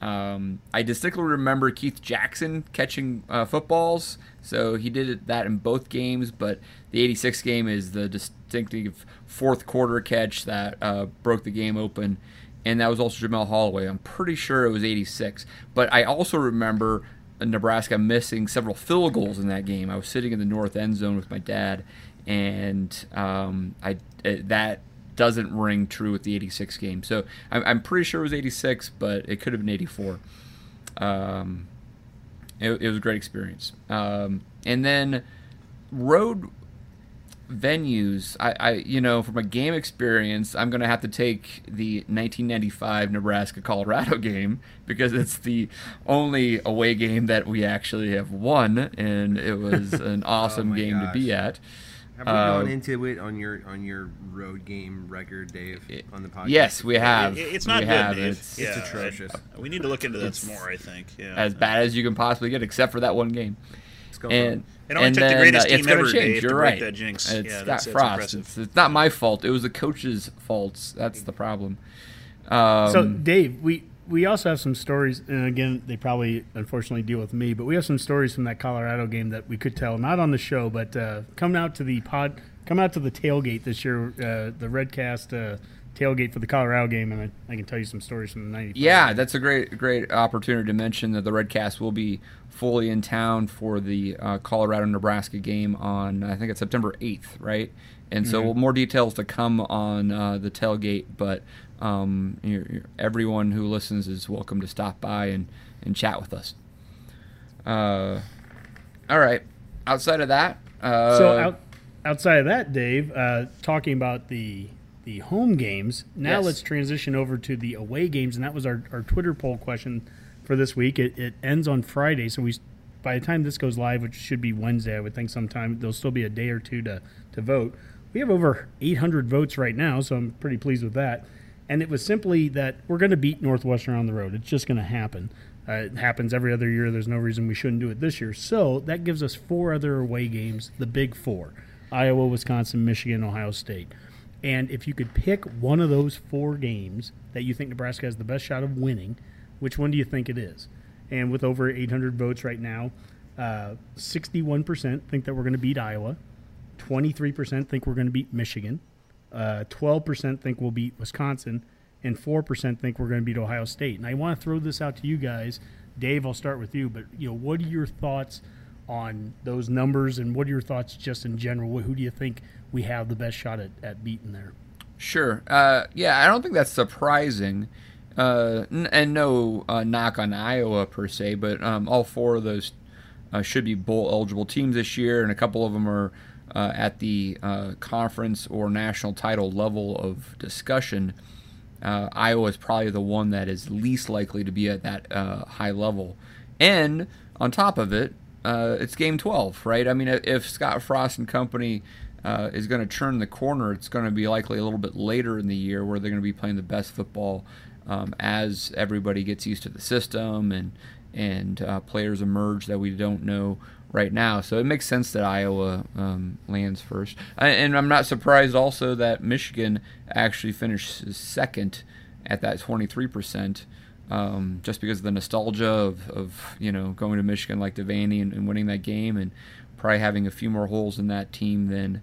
Um, I distinctly remember Keith Jackson catching uh, footballs, so he did that in both games. But the '86 game is the distinctive fourth quarter catch that uh, broke the game open, and that was also Jamelle Holieway. I'm pretty sure it was '86, but I also remember Nebraska missing several field goals in that game. I was sitting in the north end zone with my dad, and um, I uh, that doesn't ring true with the 86 game. So I'm, I'm pretty sure it was 86, but it could have been 84. Um, it, it was a great experience. Um, and then road venues, I, I, you know, from a game experience, I'm going to have to take the 1995 Nebraska Colorado game because it's the only away game that we actually have won, and it was an awesome my game to be at. Have we Uh, gone into it on your on your road game record, Dave, on the podcast? Yes, we have. It- it's not we good, have. Dave. It's, Yeah, It's atrocious. I- we need to look into that It's more. I think. Yeah. as bad as you can possibly get, except for that one game. Let's go And It only and took the then, greatest uh, team it's gonna ever, change. Dave, You're break right. that jinx. It's Yeah, Scott that's- that's Frost. impressive. It's, it's not my fault. It was the coach's faults. That's the problem. Um, so Dave, we we also have some stories, and again, they probably unfortunately deal with me, but we have some stories from that Colorado game that we could tell, not on the show, but uh, come out to the pod, come out to the tailgate this year, uh, the Redcast uh, tailgate for the Colorado game, and I, I can tell you some stories from the '90s. Yeah, that's a great great opportunity to mention that the Redcast will be fully in town for the uh, Colorado Nebraska game on I think it's September 8th, right? And so Mhm. more details to come on uh, the tailgate, but um, you're, you're- everyone who listens is welcome to stop by and, and chat with us. Uh, all right. Outside of that, uh, so out, outside of that, Dave, uh, talking about the the home games. Now Yes. let's transition over to the away games, and that was our, our Twitter poll question for this week. It, it ends on Friday, so we by the time this goes live, which should be Wednesday, I would think sometime there'll still be a day or two to to vote. We have over 800 votes right now, so I'm pretty pleased with that. And it was simply that we're going to beat Northwestern on the road. It's just going to happen. Uh, it happens every other year. There's no reason we shouldn't do it this year. So that gives us four other away games, the big four Iowa, Wisconsin, Michigan, Ohio State. And if you could pick one of those four games that you think Nebraska has the best shot of winning, which one do you think it is? And with over 800 votes right now, uh, 61% think that we're going to beat Iowa, 23% think we're going to beat Michigan, uh, 12% think we'll beat Wisconsin, and 4% think we're going to beat Ohio State. And I want to throw this out to you guys. Dave, I'll start with you, but you know, what are your thoughts on those numbers and what are your thoughts just in general? Who do you think we have the best shot at, at beating there? Sure. Uh, yeah, I don't think that's surprising. Uh, and no uh, knock on Iowa per se, but um, all four of those uh, should be bowl eligible teams this year, and a couple of them are uh, at the uh, conference or national title level of discussion. Uh, Iowa is probably the one that is least likely to be at that uh, high level. And on top of it, uh, it's game 12, right? I mean, if Scott Frost and company uh, is going to turn the corner, it's going to be likely a little bit later in the year where they're going to be playing the best football um, as everybody gets used to the system and and players emerge that we don't know right now. So it makes sense that Iowa um, lands first, I, and I'm not surprised also that Michigan actually finished second at that 23 percent. Um, just because of the nostalgia of, of you know going to Michigan like Devaney and, and winning that game, and probably having a few more holes in that team than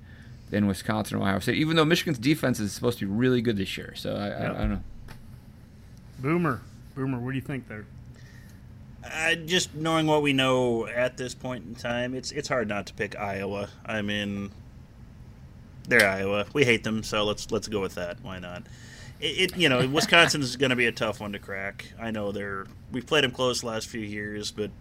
than Wisconsin or Ohio State. Even though Michigan's defense is supposed to be really good this year, so I, I, I don't know. Boomer, Boomer, what do you think there? Uh, just knowing what we know at this point in time, it's it's hard not to pick Iowa. I mean, they're Iowa. We hate them, so let's let's go with that. Why not? It, it you know Wisconsin is going to be a tough one to crack. I know they're we've played them close the last few years, but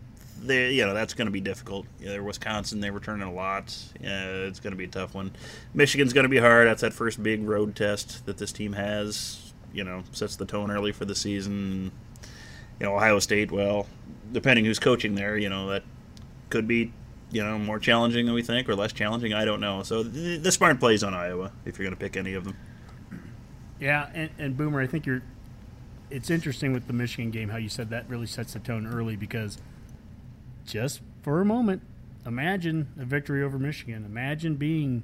they you know that's going to be difficult. Yeah, they're Wisconsin. They return a lot. Yeah, it's going to be a tough one. Michigan's going to be hard. That's that first big road test that this team has. You know, sets the tone early for the season. You know, Ohio State. Well, depending who's coaching there, you know that could be you know more challenging than we think or less challenging. I don't know. So the, the smart plays on Iowa if you're going to pick any of them. Yeah, and, and Boomer, I think you're. It's interesting with the Michigan game how you said that really sets the tone early because just for a moment, imagine a victory over Michigan. Imagine being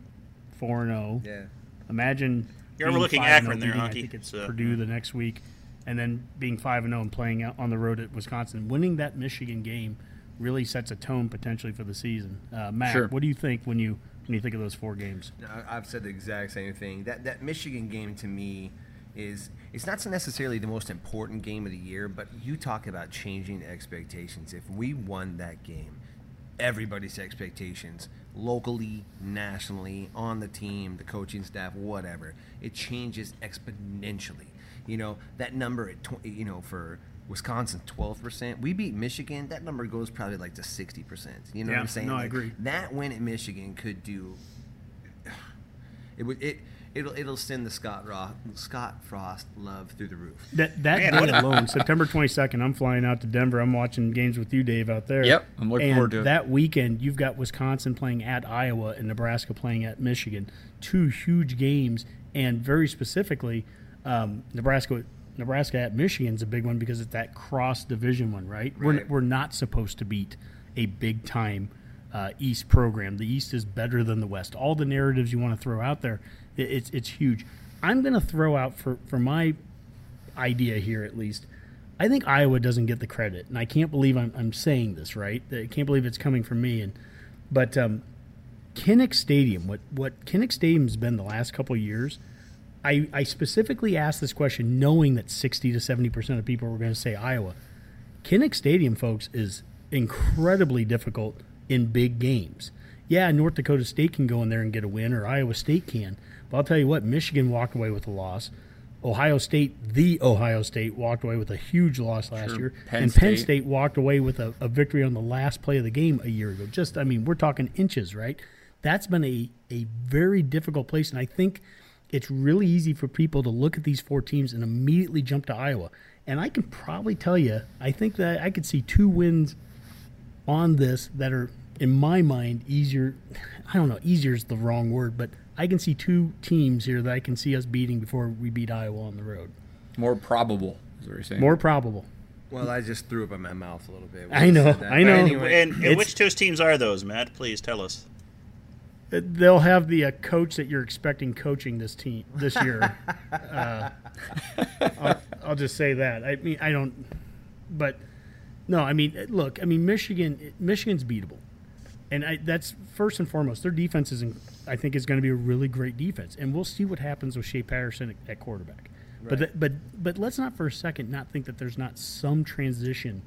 four and zero. Yeah. Imagine. You're being overlooking oh Akron there, beating, I think it's So, Purdue the next week, and then being five and zero and playing out on the road at Wisconsin. Winning that Michigan game really sets a tone potentially for the season. Uh, Matt, Sure. what do you think when you when you think of those four games? I- I've said the exact same thing. That that Michigan game to me is it's not so necessarily the most important game of the year, but you talk about changing expectations. If we won that game, everybody's expectations, locally, nationally, on the team, the coaching staff, whatever, it changes exponentially. You know that number at tw- you know for Wisconsin, twelve percent. We beat Michigan. That number goes probably like to sixty percent. You know Yeah, what I'm saying? no, I agree. That win at Michigan could do it would it it'll it'll send the Scott Ross, Scott Frost love through the roof. That that Man, day alone, September 22nd, I'm flying out to Denver. I'm watching games with you, Dave, out there. Yep, I'm looking and forward to it. That weekend, you've got Wisconsin playing at Iowa and Nebraska playing at Michigan. Two huge games, and very specifically, um, Nebraska. Nebraska at Michigan's a big one because it's that cross division one, right? We're, we're not supposed to beat a big time uh, East program. The East is better than the West. All the narratives you want to throw out there, it, it's it's huge. I'm going to throw out for for my idea here at least. I think Iowa doesn't get the credit, and I can't believe I'm, I'm saying this right. I can't believe it's coming from me. And but um, Kinnick Stadium, what what Kinnick Stadium's been the last couple of years, I, I specifically asked this question knowing that 60 to 70% of people were going to say Iowa. Kinnick Stadium, folks, is incredibly difficult in big games. Yeah, North Dakota State can go in there and get a win, or Iowa State can. But I'll tell you what, Michigan walked away with a loss. Ohio State, the Ohio State, walked away with a huge loss last Sure. year. Penn and Penn State. State walked away with a, a victory on the last play of the game a year ago. Just, I mean, we're talking inches, right? That's been a, a very difficult place. And I think it's really easy for people to look at these four teams and immediately jump to Iowa. And I can probably tell you, I think that I could see two wins on this that are, in my mind, easier. I don't know, easier is the wrong word, but I can see two teams here that I can see us beating before we beat Iowa on the road. More probable, is what you're saying. More probable. Well, I just threw up in my mouth a little bit. I know. I know. Anyway, And, and which two teams are those, Matt? Please tell us. They'll have the uh, coach that you're expecting coaching this team this year. uh, I'll, I'll just say that. I mean, I don't, but no, I mean, uh, look, I mean, Michigan, Michigan's beatable, and I, that's first and foremost. Their defense is, in, I think, is going to be a really great defense, and we'll see what happens with Shea Patterson at, at quarterback. But th- but but let's not for a second not think that there's not some transition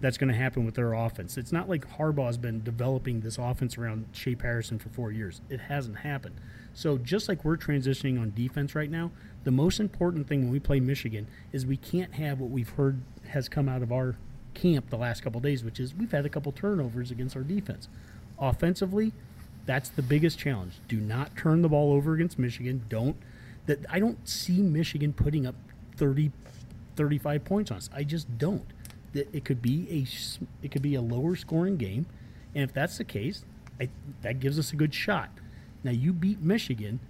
that's going to happen with their offense. It's not like Harbaugh's been developing this offense around Shea Patterson for four years. It hasn't happened. So just like we're transitioning on defense right now, the most important thing when we play Michigan is we can't have what we've heard has come out of our camp the last couple days, which is we've had a couple turnovers against our defense. Offensively, that's the biggest challenge. Do not turn the ball over against Michigan. Don't that I don't see Michigan putting up 30 35 points on us. I just don't. That it could be a it could be a lower scoring game, and if that's the case, I, that gives us a good shot. Now you beat Michigan.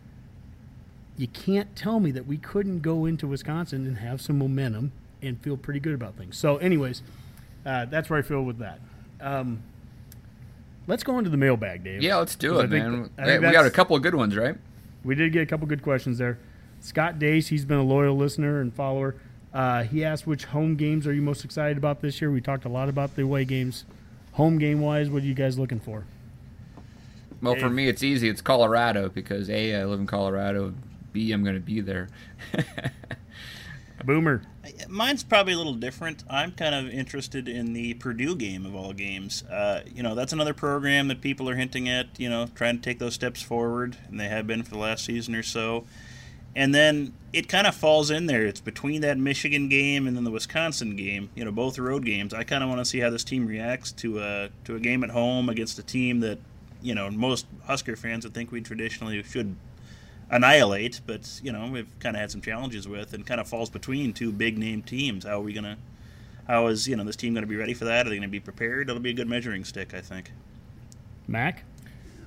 You can't tell me that we couldn't go into Wisconsin and have some momentum and feel pretty good about things. So, anyways, uh, that's where I feel with that. Um, let's go into the mailbag, Dave. yeah, let's do it, man. Hey, we got a couple of good ones, right? we did get a couple good questions there. Scott Dace, he's been a loyal listener and follower. Uh, he asked which home games are you most excited about this year. We talked a lot about the away games. Home game wise, what are you guys looking for? Well, for me, it's easy. It's Colorado because A, I live in Colorado. B, I'm going to be there. Boomer. Mine's probably a little different. I'm kind of interested in the Purdue game of all games. Uh, you know, that's another program that people are hinting at, you know, trying to take those steps forward, and they have been for the last season or so. And then it kind of falls in there. It's between that Michigan game and then the Wisconsin game. You know, both road games. I kind of want to see how this team reacts to a to a game at home against a team that, you know, most Husker fans would think we traditionally should annihilate, but you know we've kind of had some challenges with, and kind of falls between two big name teams. How are we gonna? How is you know this team going to be ready for that? Are they going to be prepared? It'll be a good measuring stick, I think. Mac?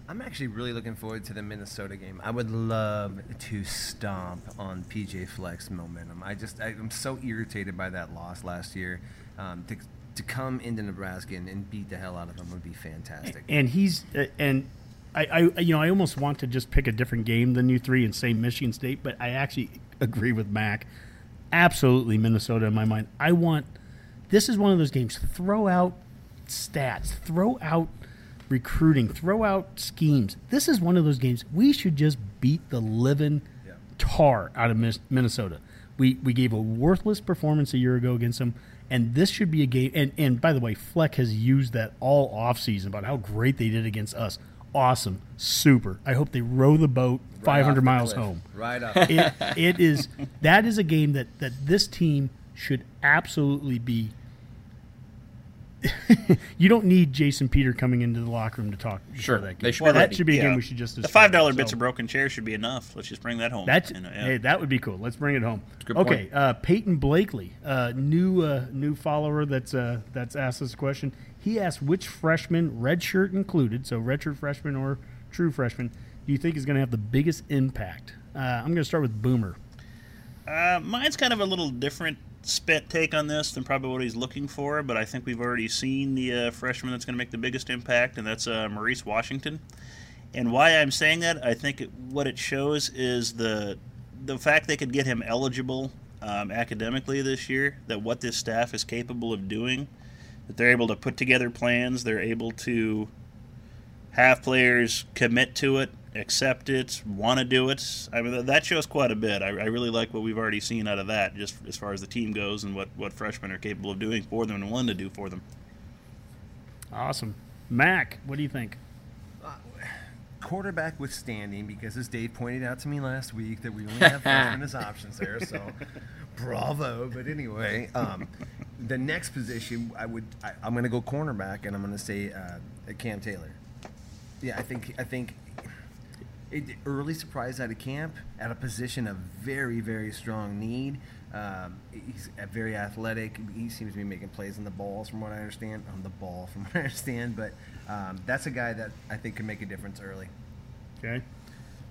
I'm actually really looking forward to the Minnesota game. I would love to stomp on PJ Fleck's momentum. I just I, I'm so irritated by that loss last year. Um, to to come into Nebraska and, and beat the hell out of them would be fantastic. And he's uh, and I, I you know I almost want to just pick a different game than you three and say Michigan State, but I actually agree with Mac. Absolutely Minnesota in my mind. I want this is one of those games. Throw out stats. Throw out recruiting. Throw out schemes. This is one of those games we should just beat the living tar out of Minnesota. We we gave a worthless performance a year ago against them, and this should be a game. And and by the way, Fleck has used that all offseason about how great they did against us. Awesome, super. I hope they row the boat 500 the miles cliff. home. Right up. It, it is that is a game that that this team should absolutely be. you don't need Jason Peter coming into the locker room to talk. Sure, that game. should be that should be a game we should just. The five dollar bits of broken chair should be enough. Let's just bring that home. That's know, yeah. hey, that would be cool. Let's bring it home. a good okay, uh, Peyton Blakely, uh, new uh, new follower that's uh, that's asked this question. He asked which freshman, redshirt included, so redshirt freshman or true freshman, do you think is going to have the biggest impact? Uh, I'm going to start with Boomer. Uh, mine's kind of a little different spit take on this than probably what he's looking for, but I think we've already seen the uh, freshman that's going to make the biggest impact, and that's uh, Maurice Washington. And why I'm saying that, I think it, what it shows is the the fact they could get him eligible um, academically this year. That what this staff is capable of doing, that they're able to put together plans, they're able to have players commit to it, accept it, want to do it. I mean, that shows quite a bit. I, I, really like what we've already seen out of that, just as far as the team goes and what, what freshmen are capable of doing for them and willing to do for them. Awesome. Mac, what do you think? Uh, quarterback withstanding, because as Dave pointed out to me last week, that we only have freshmen as options there, so bravo. But anyway, um, the next position, I would, I, am going to go cornerback, and I'm going to say uh, Cam Taylor. Yeah, I think I think it, early surprise out of camp at a position of very very strong need. Um, he's a very athletic. He seems to be making plays on the balls, from what I understand. On the ball, from what I understand. But um, that's a guy that I think can make a difference early. Okay.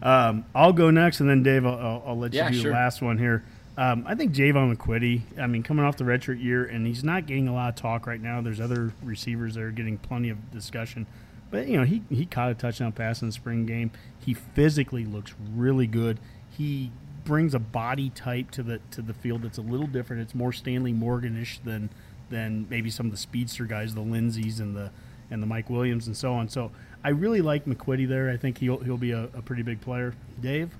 Um, I'll go next, and then Dave, I'll, I'll let you yeah, do sure. the last one here. Um, I think Jaevon McQuitty. I mean, coming off the redshirt year, and he's not getting a lot of talk right now. There's other receivers that are getting plenty of discussion. But you know, he he caught a touchdown pass in the spring game. He physically looks really good. He brings a body type to the to the field that's a little different. It's more Stanley Morganish than than maybe some of the speedster guys, the Lindsays and the and the Mike Williams and so on. So I really like McQuitty there. I think he'll he'll be a, a pretty big player. Dave,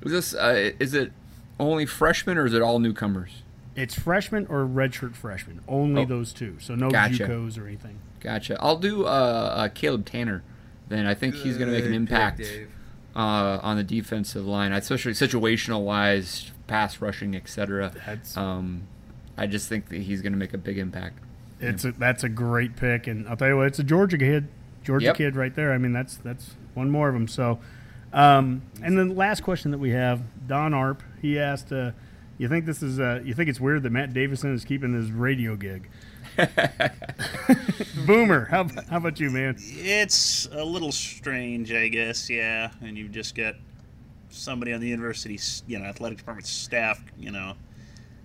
is this uh, is it only freshmen or is it all newcomers? It's freshmen or redshirt freshmen. Only oh. those two. So no gotcha. JUCOs or anything. Gotcha. I'll do uh, uh, Caleb Tannor. Then I think Good he's going to make an impact pick, uh, on the defensive line, especially situational wise, pass rushing, etc. Um, I just think that he's going to make a big impact. It's yeah. a, that's a great pick, and I'll tell you what, it's a Georgia kid, Georgia yep. kid right there. I mean, that's that's one more of them. So, um, and then the last question that we have, Don Arp, he asked, uh, "You think this is uh, you think it's weird that Matt Davison is keeping his radio gig?" Boomer, how, how about you, man? It's a little strange, I guess. Yeah, and you've just got somebody on the university's, you know, athletic department staff, you know.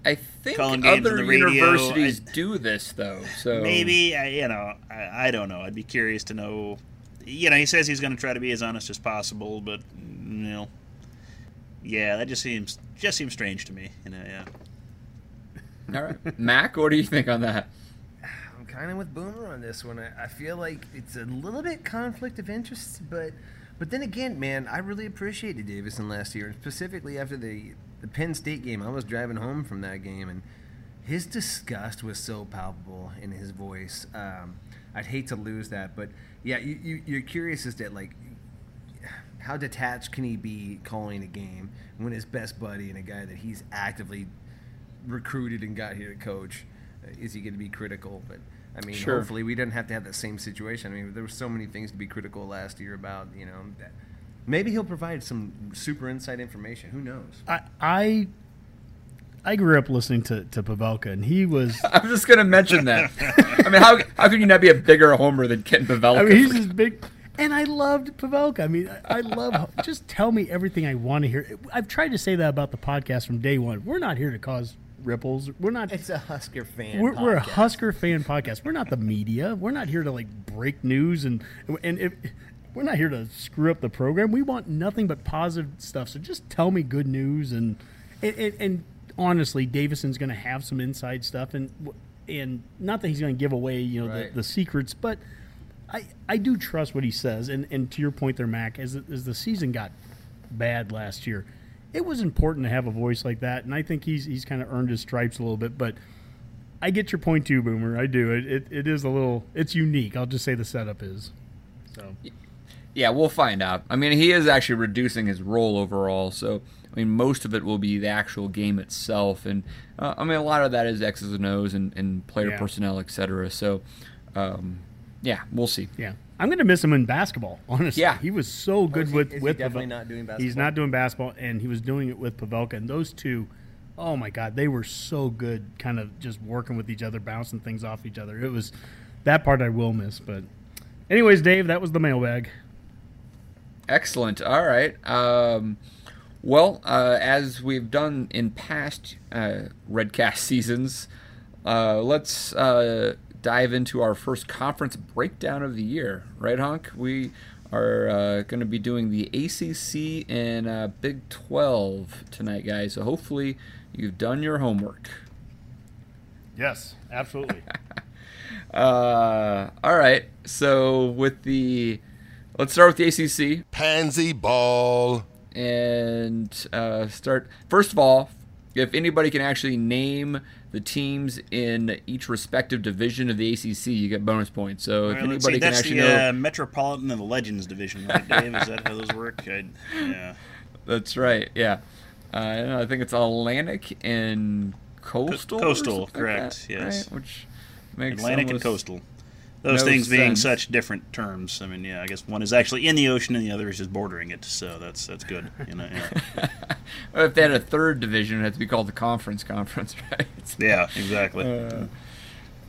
I think other universities I, do this though. So maybe I, you know, I, I don't know. I'd be curious to know. You know, he says he's going to try to be as honest as possible, but you know, yeah, that just seems just seems strange to me. You know, yeah. All right, Mac, what do you think on that? Kind of with Boomer on this one. I, I, feel like it's a little bit conflict of interest, but but then again, man, I really appreciated Davison last year, and specifically after the the Penn State game. I was driving home from that game, and his disgust was so palpable in his voice. Um, I'd hate to lose that, but yeah, you, you, you're curious as to like how detached can he be calling a game when his best buddy and a guy that he's actively recruited and got here to coach is he going to be critical? But I mean, sure. hopefully we didn't have to have that same situation. I mean, there were so many things to be critical last year about. You know, maybe he'll provide some super inside information. Who knows? I I, I grew up listening to to Pavelka, and he was. I was just going to mention that. I mean, how how can you not be a bigger homer than Kent Pavelka? I mean, he's just big. And I loved Pavelka. I mean, I, I love. just tell me everything I want to hear. I've tried to say that about the podcast from day one. We're not here to cause ripples. We're not. It's a Husker fan. We're, we're, a Husker fan podcast. We're not the media. We're not here to like break news and and if, we're not here to screw up the program. We want nothing but positive stuff. So just tell me good news and and, and, and honestly, Davison's going to have some inside stuff and and not that he's going to give away you know right. the, the secrets, but. I, I do trust what he says, and, and to your point there, Mac, as, as the season got bad last year, it was important to have a voice like that, and I think he's he's kind of earned his stripes a little bit. But I get your point too, Boomer. I do. It, it it is a little. It's unique. I'll just say the setup is. So. Yeah, we'll find out. I mean, he is actually reducing his role overall, so I mean, most of it will be the actual game itself, and uh, I mean, a lot of that is X's and O's and, and player yeah. personnel, etc. So, um, yeah, we'll see. Yeah. I'm going to miss him in basketball. Honestly, yeah, he was so good oh, with he, with definitely not doing basketball. He's not doing basketball, and he was doing it with Pavelka. And those two, oh my God, they were so good, kind of just working with each other, bouncing things off each other. It was that part I will miss. But, anyways, Dave, that was the mailbag. Excellent. All right. Um, well, uh, as we've done in past uh, Redcast seasons, uh, let's uh, dive into our first conference breakdown of the year, right, Honk? We are uh, going to be doing the ACC and uh, Big 12 tonight, guys. So hopefully you've done your homework. Yes, absolutely. uh, all right. So with the let's start with the ACC Pansy ball. and uh, start. First of all, if anybody can actually name the teams in each respective division of the ACC, you get bonus points. So if Well, let's see, can that's actually the know, uh, Metropolitan and the Legends division, right, Dave? Is that how those work? I, yeah. that's right. Yeah, uh, I, don't know, I think it's Atlantic and Coastal. or coastal, something like correct, that, yes. right? Which makes Atlantic and coastal. Those no things being such different terms. I mean, yeah, I guess one is actually in the ocean and the other is just bordering it. So that's that's good. You know, yeah. If they had a third division, it'd have to be called the conference conference, right? yeah, exactly.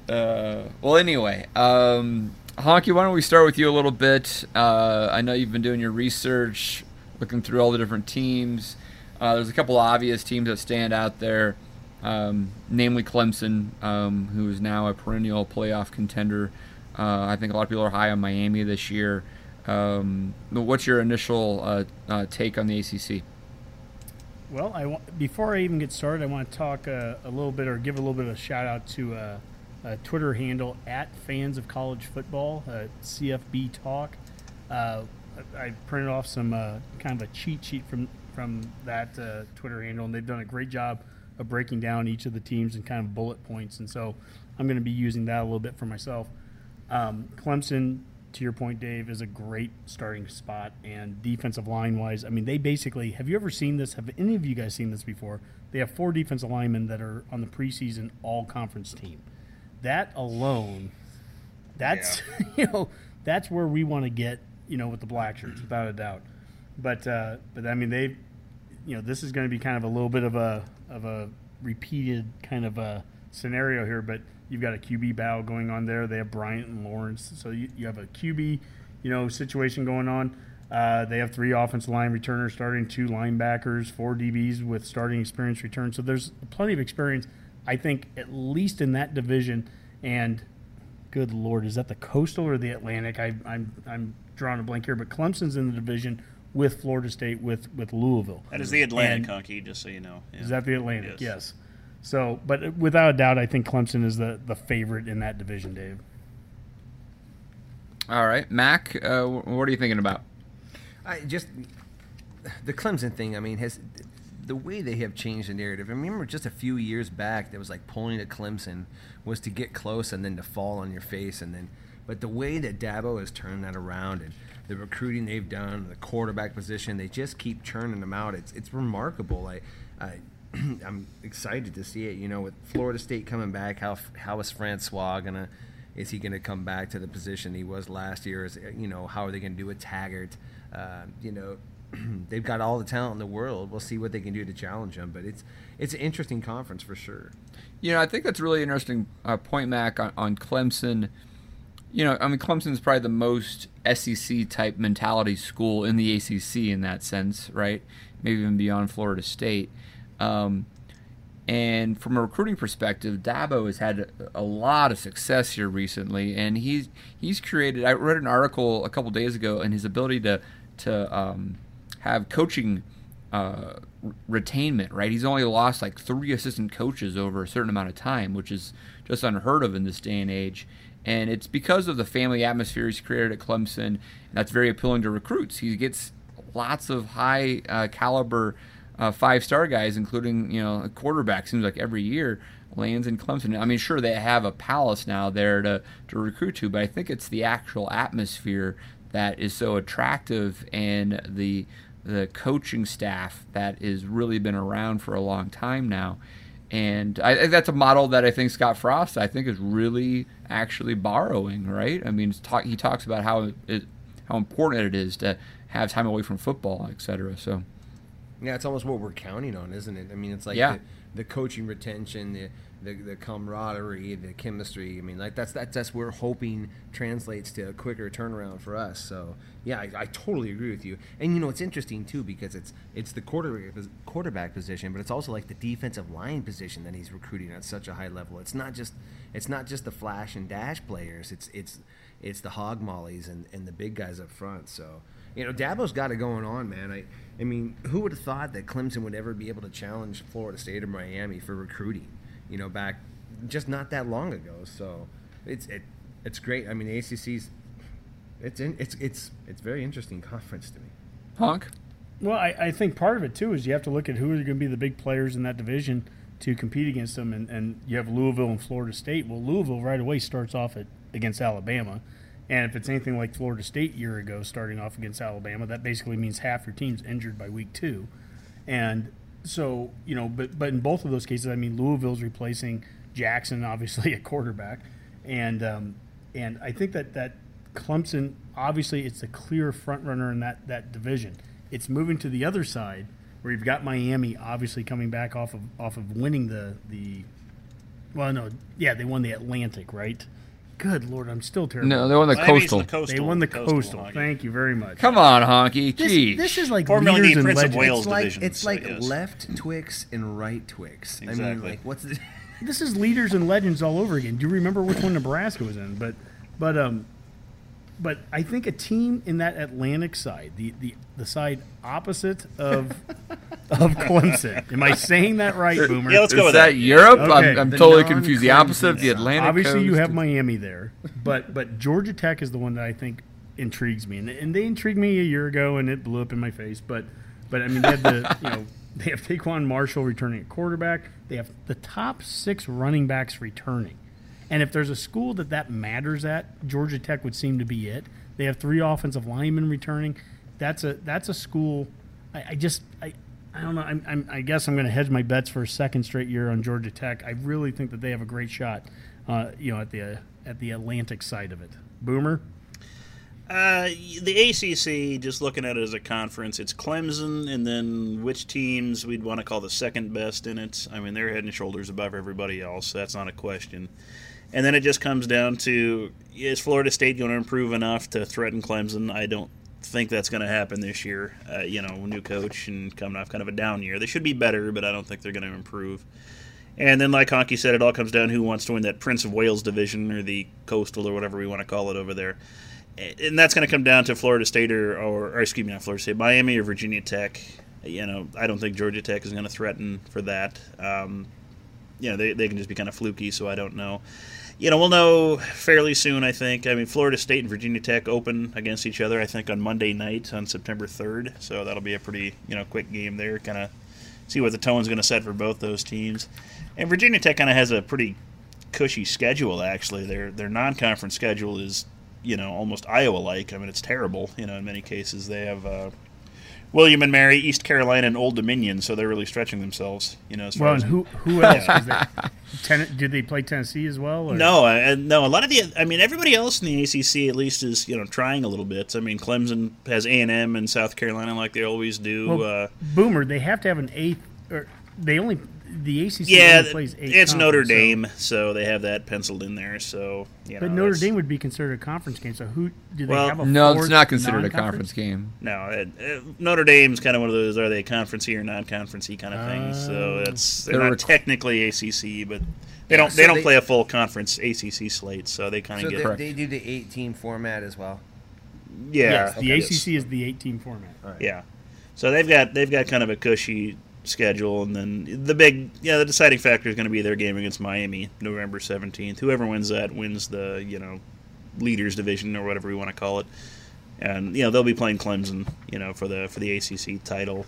Uh, well, anyway, um, Honky, why don't we start with you a little bit? Uh, I know you've been doing your research, looking through all the different teams. Uh, there's a couple obvious teams that stand out there, um, namely Clemson, um, who is now a perennial playoff contender. Uh, I think a lot of people are high on Miami this year. Um, what's your initial uh, uh, take on the ACC? Well, before I even get started, I want to talk uh, a little bit or give a little bit of a shout out to uh, a Twitter handle at fans of college football, uh, CFB Talk. I I printed off some kind of a cheat sheet from from that Twitter handle, and they've done a great job of breaking down each of the teams and kind of bullet points. And so I'm going to be using that a little bit for myself. Um, Clemson, to your point, Dave, is a great starting spot. And defensive line wise, I mean, they basically have you ever seen this? Have any of you guys seen this before? They have four defensive linemen that are on the preseason all conference team. That alone, that's you know, that's where we want to get, you know, with the black shirts, without a doubt. But uh, but I mean, they, you know, this is going to be kind of a little bit of a of a repeated kind of a scenario here. But you've got a QB battle going on there. They have Bryant and Lawrence, so you, you have a QB, you know, situation going on. Uh, they have three offensive line returners starting, two linebackers, four DBs with starting experience return. So there's plenty of experience, I think, at least in that division. And good lord, is that the Coastal or the Atlantic? I, I'm I'm drawing a blank here, but Clemson's in the division with Florida State with with Louisville. That is the Atlantic, And- Honky, just so you know. Yeah. Is that the Atlantic? Yes. Yes. So, but without a doubt, I think Clemson is the the favorite in that division, Dave. All right, Mac, uh, what are you thinking about? I just the Clemson thing. I mean, has the way they have changed the narrative. I remember just a few years back, there was like pulling at Clemson was to get close and then to fall on your face, and then. But the way that Dabo has turned that around and the recruiting they've done, the quarterback position, they just keep churning them out. It's it's remarkable. I, I I'm excited to see it. You know, with Florida State coming back, how how is Francois gonna? Is he to come back to the position he was last year? Is you know how are they to do with Taggart? Uh, you know, they've got all the talent in the world. We'll see what they can do to challenge him. But it's it's an interesting conference for sure. You know, I think that's really interesting uh, point, Mac, on, on Clemson. You know, I mean, Clemson's probably the most SEC type mentality school in the ACC in that sense, right? Maybe even beyond Florida State. Um, and from a recruiting perspective, Dabo has had a, lot of success here recently, and he's he's created. I read an article a couple days ago, and his ability to to um, have coaching uh, retainment. Right, he's only lost like three assistant coaches over a certain amount of time, which is just unheard of in this day and age. And it's because of the family atmosphere he's created at Clemson, and that's very appealing to recruits. He gets lots of high uh, caliber uh, five star guys, including you know a quarterback. Seems like every year lands in Clemson. I mean, sure they have a palace now there to to recruit to, but I think it's the actual atmosphere that is so attractive and the the coaching staff that has really been around for a long time now. And I think that's a model that I think Scott Frost, I think, is really actually borrowing, right? I mean, talk, he talks about how it, how important it is to have time away from football, et cetera. So, Yeah, it's almost what we're counting on, isn't it? I mean, it's like Yeah. the, the coaching retention, the, the the camaraderie, the chemistry. I mean, like that's that's that's we're hoping translates to a quicker turnaround for us. So yeah, I, I totally agree with you. And you know, it's interesting too because it's it's the quarterback quarterback position, but it's also like the defensive line position that he's recruiting at such a high level. It's not just it's not just the flash and dash players. It's it's it's the hog mollies and, and the big guys up front. So you know, Dabo's got it going on, man. I, I mean, who would have thought that Clemson would ever be able to challenge Florida State or Miami for recruiting? You know, back just not that long ago. So it's it, it's great. I mean, the ACC's It's in, it's it's it's very interesting conference to me. Honk. Well, I, I think part of it too is you have to look at who are going to be the big players in that division to compete against them, and, and you have Louisville and Florida State. Well, Louisville right away starts off at against Alabama, and if it's anything like Florida State year ago, starting off against Alabama, that basically means half your team's injured by week two, and so you know, but but in both of those cases, I mean, Louisville's replacing Jackson, obviously a quarterback, and um, and I think that that Clemson, obviously, it's a clear front runner in that that division. It's moving to the other side where you've got Miami, obviously coming back off of off of winning the the. Well, no, yeah, they won the Atlantic, right? Good lord, I'm still terrible. No, they won the Miami's coastal. the coastal. they won the coastal coastal. hockey. Thank you very much. Come on, Honky. This, Jeez. this is like Formerly leaders the and Prince of legends. Wales It's like divisions, it's I like guess. left Twix and right Twix. I mean, Exactly. like what's the This is leaders and legends all over again. Do you remember which one Nebraska was in? But, but um, but I think a team in that Atlantic side, the the, the side opposite of of Clemson. Am I saying that right, Boomer? Yeah, let's go is with that that. Europe? Okay. I'm, I'm totally confused. The opposite of the Atlantic Obviously, you have Miami there, but but Georgia Tech is the one that I think intrigues me, and, and they intrigued me a year ago, and it blew up in my face. But but I mean, they have the you know they have TaQuon Marshall returning at quarterback. They have the top six running backs returning, and if there's a school that that matters at, Georgia Tech would seem to be it. They have three offensive linemen returning. That's a that's a school. I, I just I. I don't know. I'm, I'm, I guess I'm going to hedge my bets for a second straight year on Georgia Tech. I really think that they have a great shot, uh, you know, at the at the Atlantic side of it. Boomer, Uh, the ACC, just looking at it as a conference, it's Clemson, and then which teams we'd want to call the second best in it. I mean, they're head and shoulders above everybody else. That's not a question. And then it just comes down to is Florida State going to improve enough to threaten Clemson? I don't think that's going to happen this year. Uh, you know, new coach and coming off kind of a down year. They should be better, but I don't think they're going to improve. And then, like Honky said, it all comes down who wants to win that Prince of Wales division or the Coastal or whatever we want to call it over there. And that's going to come down to Florida State or, or, or, excuse me, not Florida State, Miami or Virginia Tech. You know, I don't think Georgia Tech is going to threaten for that. Um, you know, they, they can just be kind of fluky, so I don't know. You know, we'll know fairly soon, I think. I mean, Florida State and Virginia Tech open against each other, I think, on Monday night on September 3rd. So that'll be a pretty, you know, quick game there. Kind of see what the tone's going to set for both those teams. And Virginia Tech kind of has a pretty cushy schedule, actually. Their, their non conference schedule is, you know, almost Iowa like. I mean, it's terrible, you know, in many cases. They have. Uh, William and Mary, East Carolina, and Old Dominion, so they're really stretching themselves. You know, as far well, as and who who else? Is they, ten, did they play Tennessee as well? Or? No, uh, no. A lot of the, I mean, everybody else in the ACC at least is you know trying a little bit. I mean, Clemson has A and M and South Carolina like they always do. Well, uh, Boomer, they have to have an eighth. Or they only the ACC yeah, only plays eight. it's Notre conference, so- Dame, so they have that penciled in there. So you But know, Notre Dame would be considered a conference game. So who do they Well, have? A no, it's not considered a non-conference? game. No, uh, uh, Notre Dame's kind of one of those are they conferencey or non-conferencey kind of things. So that's they're, They're not requ- technically ACC, but they don't so they don't they- play a full conference ACC slate, so they kind of they, get they do the 18 format as well. yeah. Yes, the yes. ACC is the 18 format. Yeah. So they've got they've got kind of a cushy schedule, and then the big yeah the deciding factor is going to be their game against Miami November seventeenth. Whoever wins that wins the you know leaders division or whatever we want to call it, and you know they'll be playing Clemson you know for the for the ACC title.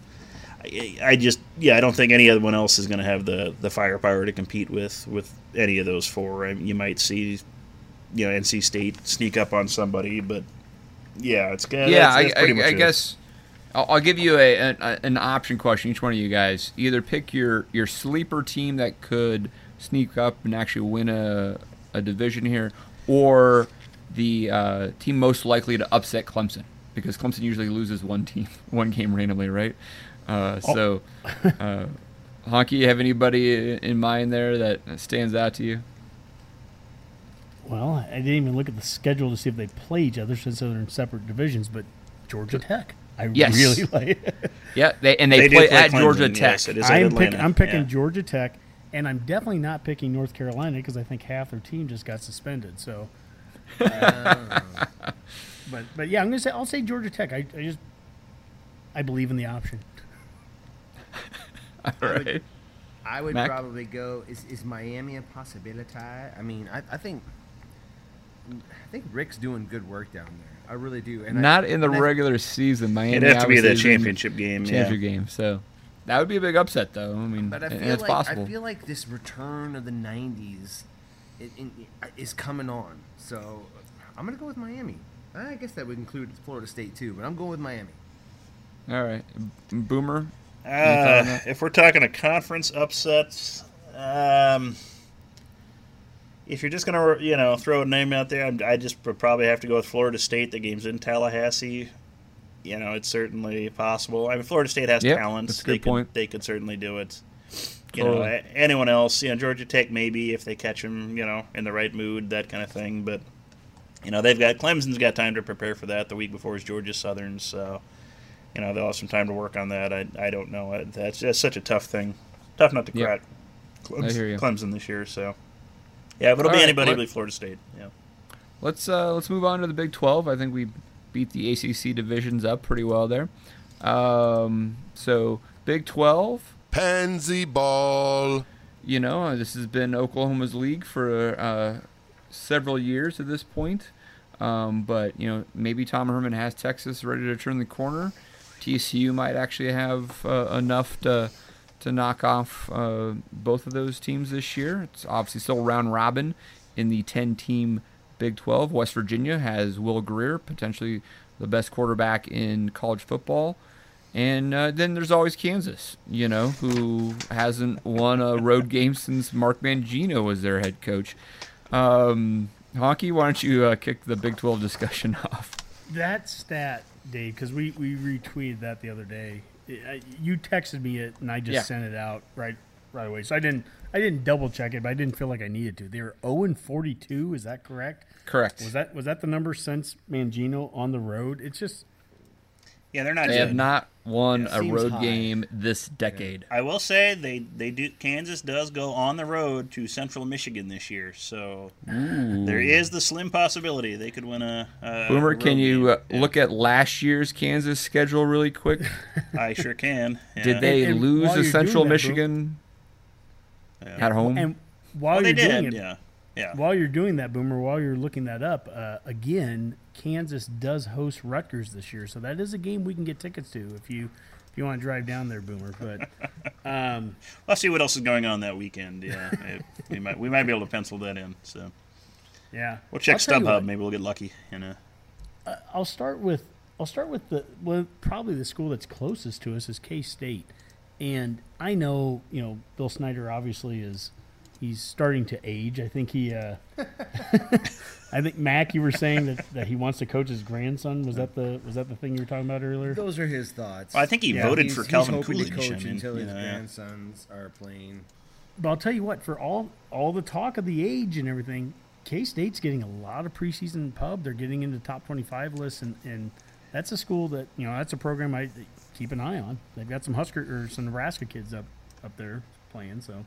I, I just yeah I don't think any other one else is going to have the the firepower to compete with with any of those four. I mean, you might see you know NC State sneak up on somebody, but yeah it's Yeah, that's, I, that's pretty I, I it. guess I'll, I'll give you a, an, a an option question. Each one of you guys either pick your your sleeper team that could sneak up and actually win a a division here, or the uh, team most likely to upset Clemson because Clemson usually loses one team one game randomly, right? Uh, so, uh, Honky, you have anybody in mind there that stands out to you? Well, I didn't even look at the schedule to see if they play each other since they're in separate divisions. But Georgia Tech, I Yes. really like. Yeah, they and they, They do play, play at Clemson, Georgia Tech. yes, it is at I'm, Atlanta. pick, I'm picking yeah. Georgia Tech, and I'm definitely not picking North Carolina because I think half their team just got suspended. So, Oh. but but yeah, I'm gonna say I'll say Georgia Tech. I, I just I believe in the option. All right. I would Mac? probably go. Is, is Miami a possibility? I mean, I, I think I think Rick's doing good work down there. I really do. And Not I, in the and I- regular season. Miami It'd have to be the is in championship game. Yeah. Championship game. So that would be a big upset, though. I mean, But I feel it's like possible. I feel like this return of the '90s it, it, is coming on. So I'm gonna go with Miami. I guess that would include Florida State too, but I'm going with Miami. All right, Boomer. Uh, if we're talking a conference upsets, um, if you're just gonna you know throw a name out there, I just would probably have to go with Florida State. The game's in Tallahassee. You know, it's certainly possible. I mean, Florida State has Yep, talent. that's a they good could. They could certainly do it. You know, anyone else, you know, Georgia Tech maybe if they catch them, you know, in the right mood, that kind of thing. But you know, they've got Clemson's got time to prepare for that. The week before is Georgia Southern, so you know they'll have some time to work on that. I, I don't know. That's that's such a tough thing, tough not to Yep. crack. Hear you. Clemson this year, so yeah, but it'll All be right, anybody, let- Florida State. Yeah. Let's uh, let's move on to the Big 12. I think we beat the ACC divisions up pretty well there. Um, so Big 12, Pansy ball. you know, uh, this has been Oklahoma's league for uh, several years at this point. Um, but you know, maybe Tom Herman has Texas ready to turn the corner. TCU might actually have uh, enough to to knock off uh, both of those teams this year. It's obviously still round robin in the 10 team Big 12. West Virginia has Will Grier, potentially the best quarterback in college football. And uh, then there's always Kansas, you know, who hasn't won a road game since Mark Mangino was their head coach. Um, why don't you uh, kick the Big 12 discussion off? That stat, Dave, because we, we retweeted that the other day. I- You texted me it, and I just Yeah. sent it out right right away. So I didn't I didn't double check it, but I didn't feel like I needed to. They were 0 and 42. Is that correct? Correct. Was that was that the number since Mangino on the road? It's just Yeah, they're not. They good. have not won Yeah, a road high. game this decade. I will say they they do. Kansas does go on the road to Central Michigan this year, so there is the slim possibility they could win a. a Boomer, road can you game. uh, Yeah, look at last year's Kansas schedule really quick? I sure can. Did they And- and lose to Central doing that, Boom- Michigan at home? and while Well, they you're doing did. it, Yeah. While you're doing that, Boomer, while you're looking that up, uh, again, Kansas does host Rutgers this year, so that is a game we can get tickets to if you if you want to drive down there, Boomer. But um, I'll see what else is going on that weekend. Yeah, It- we might we might be able to pencil that in. So yeah, we'll check I'll tell you StubHub. Maybe we'll get lucky. You know. I'll start with I'll start with the well, probably the school that's closest to us is K State, and I know you know Bill Snyder obviously is he's starting to age. I think he. Uh, I think Mac, you were saying that, that he wants to coach his grandson. Was that the was that the thing you were talking about earlier? Those are his thoughts. Well, I think he Yeah, voted for Calvin hoping Coolidge. to coach I mean, until his you know, yeah. grandsons are playing. But I'll tell you what, for all all the talk of the age and everything, K State's getting a lot of preseason pub. They're getting into top twenty five lists, and, and that's a school that you know that's a program I keep an eye on. They've got some Husker or some Nebraska kids up up there playing. So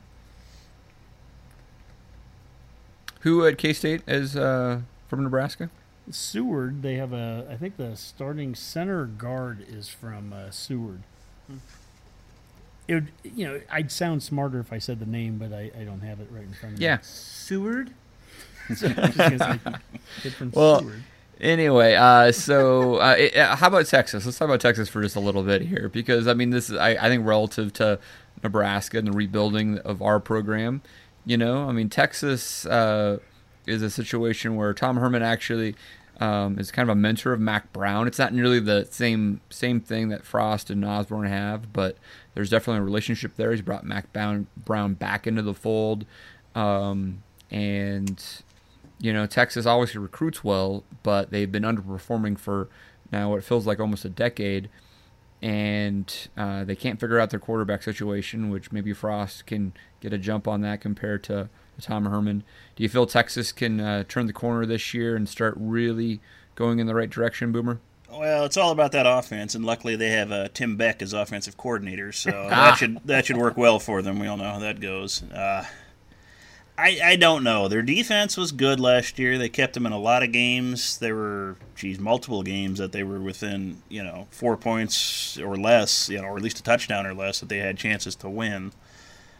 Who at K State is uh, from Nebraska? Seward, they have a I think the starting center guard is from uh, Seward. It would, you know, I'd sound smarter if I said the name, but I, I don't have it right in front of me. Yeah. Seward? Just gonna say, kid from Well, Seward. Anyway, uh, so uh, it- uh, how about Texas? Let's talk about Texas for just a little bit here, because I mean, this is I, I think relative to Nebraska and the rebuilding of our program. You know, I mean, Texas uh, is a situation where Tom Herman actually um, is kind of a mentor of Mack Brown. It's not nearly the same same thing that Frost and Osborne have, but there's definitely a relationship there. He's brought Mack Brown, back into the fold, um, and you know, Texas obviously recruits well, but they've been underperforming for now what feels like almost a decade, and uh, they can't figure out their quarterback situation, which maybe Frost can get a jump on that compared to Tom Herman. Do you feel Texas can uh, turn the corner this year and start really going in the right direction, Boomer? Well, it's all about that offense, and luckily they have uh, Tim Beck as offensive coordinator, so that should that should work well for them. We all know how that goes. Uh, I I don't know. Their defense was good last year. They kept them in a lot of games. There were, geez, multiple games that they were within, you know, four points or less, you know, or at least a touchdown or less that they had chances to win.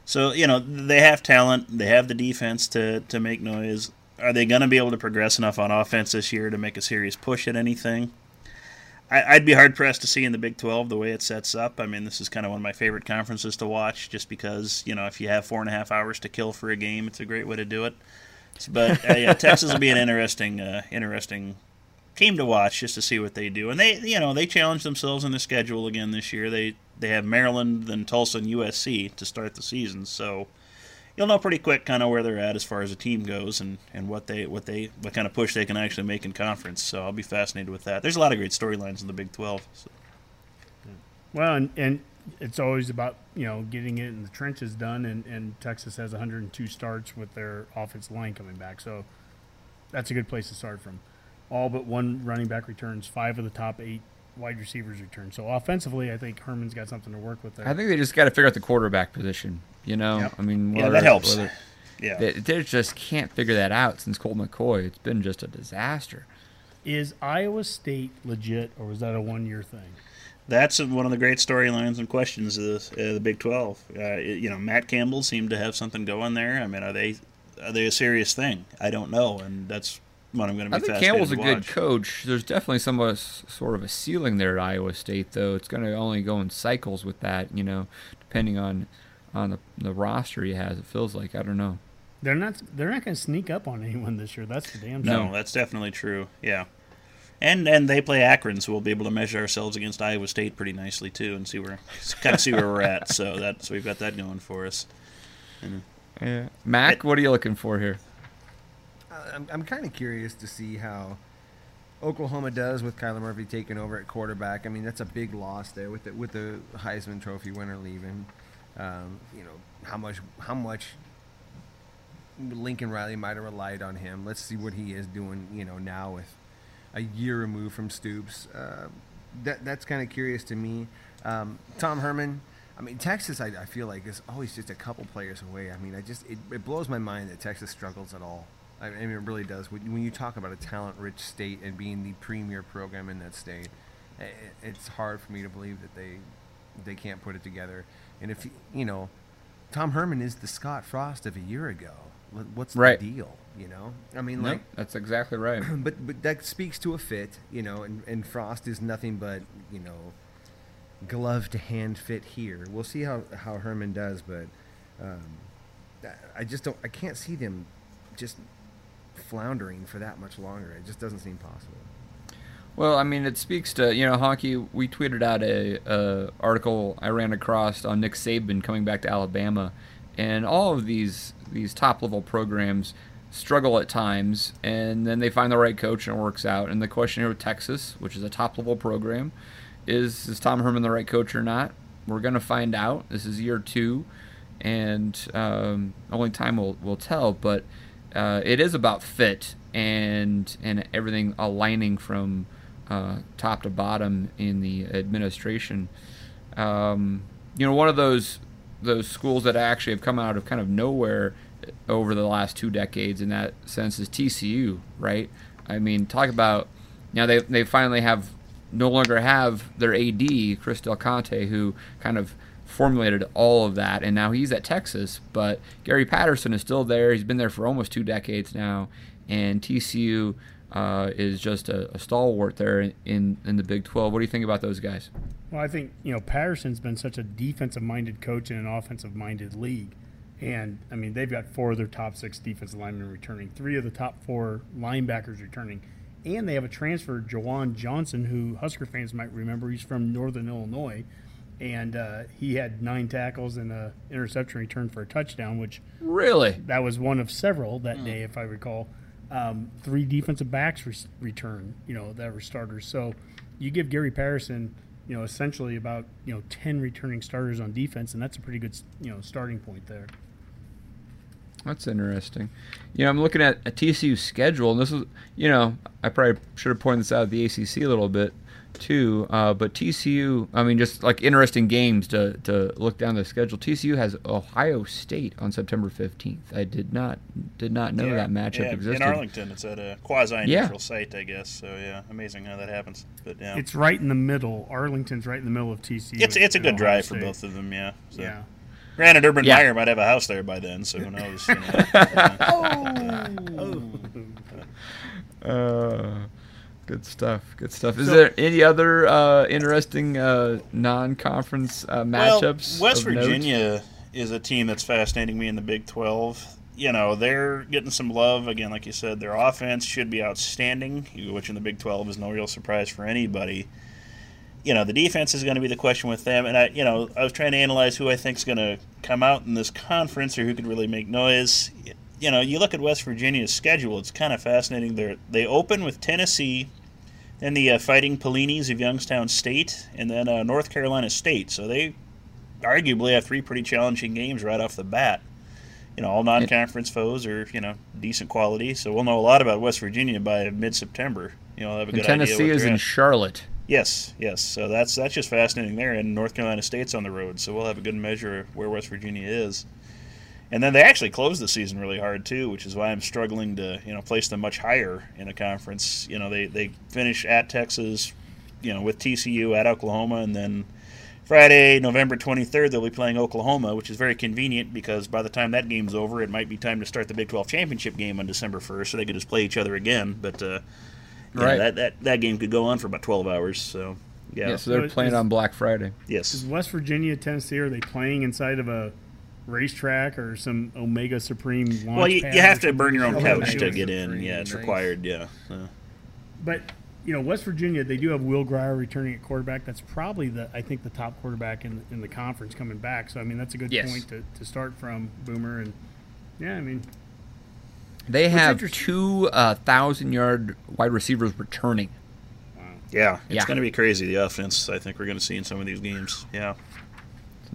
So you know they have talent. They have the defense to to make noise. are they going to be able to progress enough on offense this year to make a serious push at anything? I, would be hard pressed to see in the Big 12 the way it sets up. I mean, this is kind of one of my favorite conferences to watch, just because you know if you have four and a half hours to kill for a game, it's a great way to do it. But uh, yeah, Texas will be an interesting, uh, interesting team to watch just to see what they do. And they, you know, they challenge themselves in the schedule again this year. They they have Maryland, then Tulsa, and USC to start the season. So you'll know pretty quick kind of where they're at as far as the team goes and, and what they what they what kind of push they can actually make in conference. So I'll be fascinated with that. There's a lot of great storylines in the Big 12. So. Well, and, and it's always about you know getting it in the trenches done, and, and Texas has 102 starts with their offensive line coming back, so that's a good place to start from. All but one running back returns, five of the top eight wide receivers return. So offensively, I think Herman's got something to work with there. I think they just got to figure out the quarterback position. You know, yep. I mean, whether, yeah, that helps. Whether, yeah, they, they, just can't figure that out since Colt McCoy. It's been just a disaster. Is Iowa State legit, or was that a one-year thing? That's one of the great storylines and questions of the, uh, the Big Twelve. Uh, you know, Matt Campbell seemed to have something going there. I mean, are they are they a serious thing? I don't know, and that's what I'm going to be. I think Campbell's a good coach. There's definitely some sort of a ceiling there at Iowa State, though. It's going to only go in cycles with that, you know, depending on on the, the roster he has. It feels like I don't know. They're not. They're not going to sneak up on anyone this year. That's the damn. No, that's definitely true. Yeah, and and they play Akron, so we'll be able to measure ourselves against Iowa State pretty nicely too, and see where kind of see where we're at. So that so we've got that going for us. And, yeah, Mac, it, what are you looking for here? Uh, I'm, I'm kind of curious to see how Oklahoma does with Kyler Murphy taking over at quarterback. I mean, that's a big loss there with the, with the Heisman Trophy winner leaving. Um, you know how much how much Lincoln Riley might have relied on him. Let's see what he is doing. You know now with a year removed from Stoops. Uh, that that's kind of curious to me. Um, Tom Herman. I mean, Texas, I, I, feel like is always just a couple players away. I mean, I just it, it blows my mind that Texas struggles at all. I mean, it really does. When you talk about a talent-rich state and being the premier program in that state, it's hard for me to believe that they they can't put it together. And if you know, Tom Herman is the Scott Frost of a year ago. What's right. the deal? You know, I mean, like that's exactly right. But but that speaks to a fit. You know, and and Frost is nothing but you know, glove to hand fit here. We'll see how how Herman does, but um, I just don't. I can't see them just floundering for that much longer. It just doesn't seem possible. Well, I mean, it speaks to you know, Honky. We tweeted out a, a article I ran across on Nick Saban coming back to Alabama, and all of these these top level programs struggle at times, and then they find the right coach and it works out. And the question here with Texas, which is a top level program, is is Tom Herman the right coach or not? We're gonna find out. This is year two, and um, only time will will tell. But uh, it is about fit and and everything aligning from uh, top to bottom in the administration. Um, you know, one of those those schools that actually have come out of kind of nowhere over the last two decades in that sense is TCU, right? I mean, talk about now they they finally have no longer have their AD Chris Del Conte, who kind of formulated all of that, and now he's at Texas. But Gary Patterson is still there. He's been there for almost two decades now, and TCU uh, is just a, a, stalwart there in in the Big 12. What do you think about those guys? Well, I think you know Patterson's been such a defensive-minded coach in an offensive-minded league, and I mean they've got four of their top six defensive linemen returning, three of the top four linebackers returning, and they have a transfer, Juwan Johnson, who Husker fans might remember. He's from Northern Illinois and uh, he had nine tackles and an interception return for a touchdown, which really that was one of several that mm. day, if I recall. Um, three defensive backs re- return, you know, that were starters. So you give Gary Patterson, you know, essentially about you know ten returning starters on defense, and that's a pretty good you know starting point there. That's interesting. You know, I'm looking at a TCU schedule, and this is, you know, I probably should have pointed this out at the ACC a little bit too. Uh, but TCU, I mean, just like interesting games to, to look down the schedule. TCU has Ohio State on September 15th. I did not did not know yeah, that matchup yeah, existed. In Arlington, it's at a quasi neutral yeah. site, I guess. So yeah, amazing how that happens. But yeah, it's right in the middle. Arlington's right in the middle of TCU. It's it's a good drive State. for both of them. Yeah. So. Yeah. Granted, Urban yeah. Meyer might have a house there by then, so who knows? You know, oh. oh. Uh, good stuff. Good stuff. Is So- there any other uh, interesting uh, non-conference uh, matchups? Well, West of note? Virginia is a team that's fascinating me in the Big 12. You know, they're getting some love. Again, like you said, their offense should be outstanding, which in the Big 12 is no real surprise for anybody. You know, the defense is going to be the question with them. And, I, you know, I was trying to analyze who I think is going to come out in this conference or who could really make noise. You know, you look at West Virginia's schedule, it's kind of fascinating. They they open with Tennessee, then the uh, Fighting Pelinis of Youngstown State, and then uh, North Carolina State. So they arguably have three pretty challenging games right off the bat. You know, all non-conference foes are you know decent quality, so we'll know a lot about West Virginia by mid-September. You know, have a And good Tennessee idea what is in at. Charlotte. Yes, yes. So that's that's just fascinating there, and North Carolina State's on the road, so we'll have a good measure of where West Virginia is. And then they actually closed the season really hard too, which is why I'm struggling to you know place them much higher in a conference. You know, they they finish at Texas, you know, with TCU at Oklahoma, and then Friday, November 23rd, they'll be playing Oklahoma, which is very convenient because by the time that game's over, it might be time to start the Big 12 championship game on December 1st, so they could just play each other again. But uh, you know, that, that that game could go on for about 12 hours. So yeah, Yeah, so they're So playing is- on Black Friday. yes. Is West Virginia, Tennessee, are they playing inside of a racetrack or some Omega Supreme launch Well, you, pad you have to burn your own couch to do. get in. Yeah, it's Nice. required. Yeah. So. But you know, West Virginia, they do have Will Grier returning at quarterback. That's probably the I think the top quarterback in in the conference coming back. So I mean, that's a good Yes. point to, to start from Boomer. And yeah, I mean, They have interesting- two uh, thousand-yard wide receivers returning. Wow. Yeah, it's Yeah. going to be crazy. The offense, I think, we're going to see in some of these games. Yeah.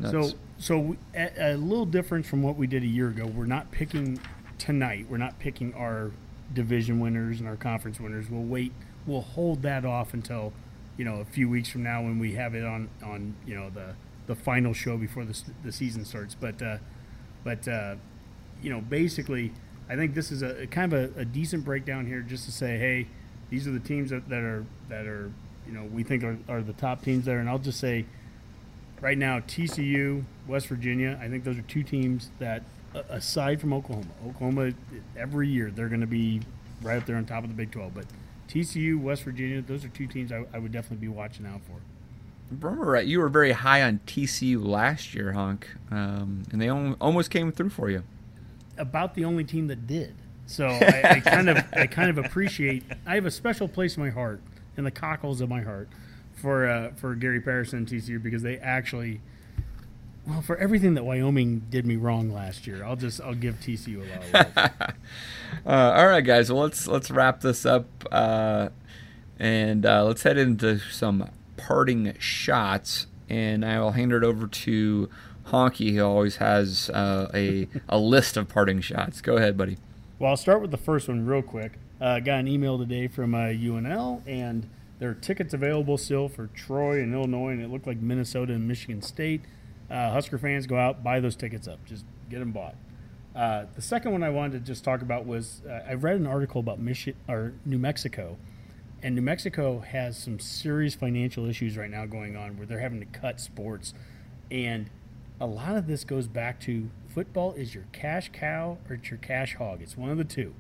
So so a, a little difference from what we did a year ago. We're not picking tonight. We're not picking our division winners and our conference winners. We'll wait. We'll hold that off until you know a few weeks from now when we have it on on you know the the final show before the the season starts. But uh, but uh, you know basically, I think this is a, a kind of a, a decent breakdown here, just to say, hey, these are the teams that, that are that are you know we think are, are the top teams there, and I'll just say right now TCU, West Virginia. I think those are two teams that, aside from Oklahoma, Oklahoma every year they're going to be right up there on top of the Big 12. But TCU, West Virginia, those are two teams I, I would definitely be watching out for. Remember, right, you were very high on TCU last year, Hunk, um, and they almost came through for you. About the only team that did. So I, I kind of I kind of appreciate. I have a special place in my heart, in the cockles of my heart, for uh, for Gary Patterson and TCU because they actually. Well, for everything that Wyoming did me wrong last year, I'll just I'll give TCU a lot of love. Uh, all right, guys. Well, let's let's wrap this up, uh, and uh, let's head into some parting shots. And I will hand it over to Honky, who always has uh, a a list of parting shots. Go ahead, buddy. Well, I'll start with the first one real quick. Uh, got an email today from uh, UNL, and there are tickets available still for Troy and Illinois, and it looked like Minnesota and Michigan State. Uh, Husker fans, go out, buy those tickets up. Just get them bought. Uh, the second one I wanted to just talk about was uh, I read an article about Michi- or New Mexico, and New Mexico has some serious financial issues right now going on where they're having to cut sports, and a lot of this goes back to football is your cash cow or it's your cash hog. It's one of the two,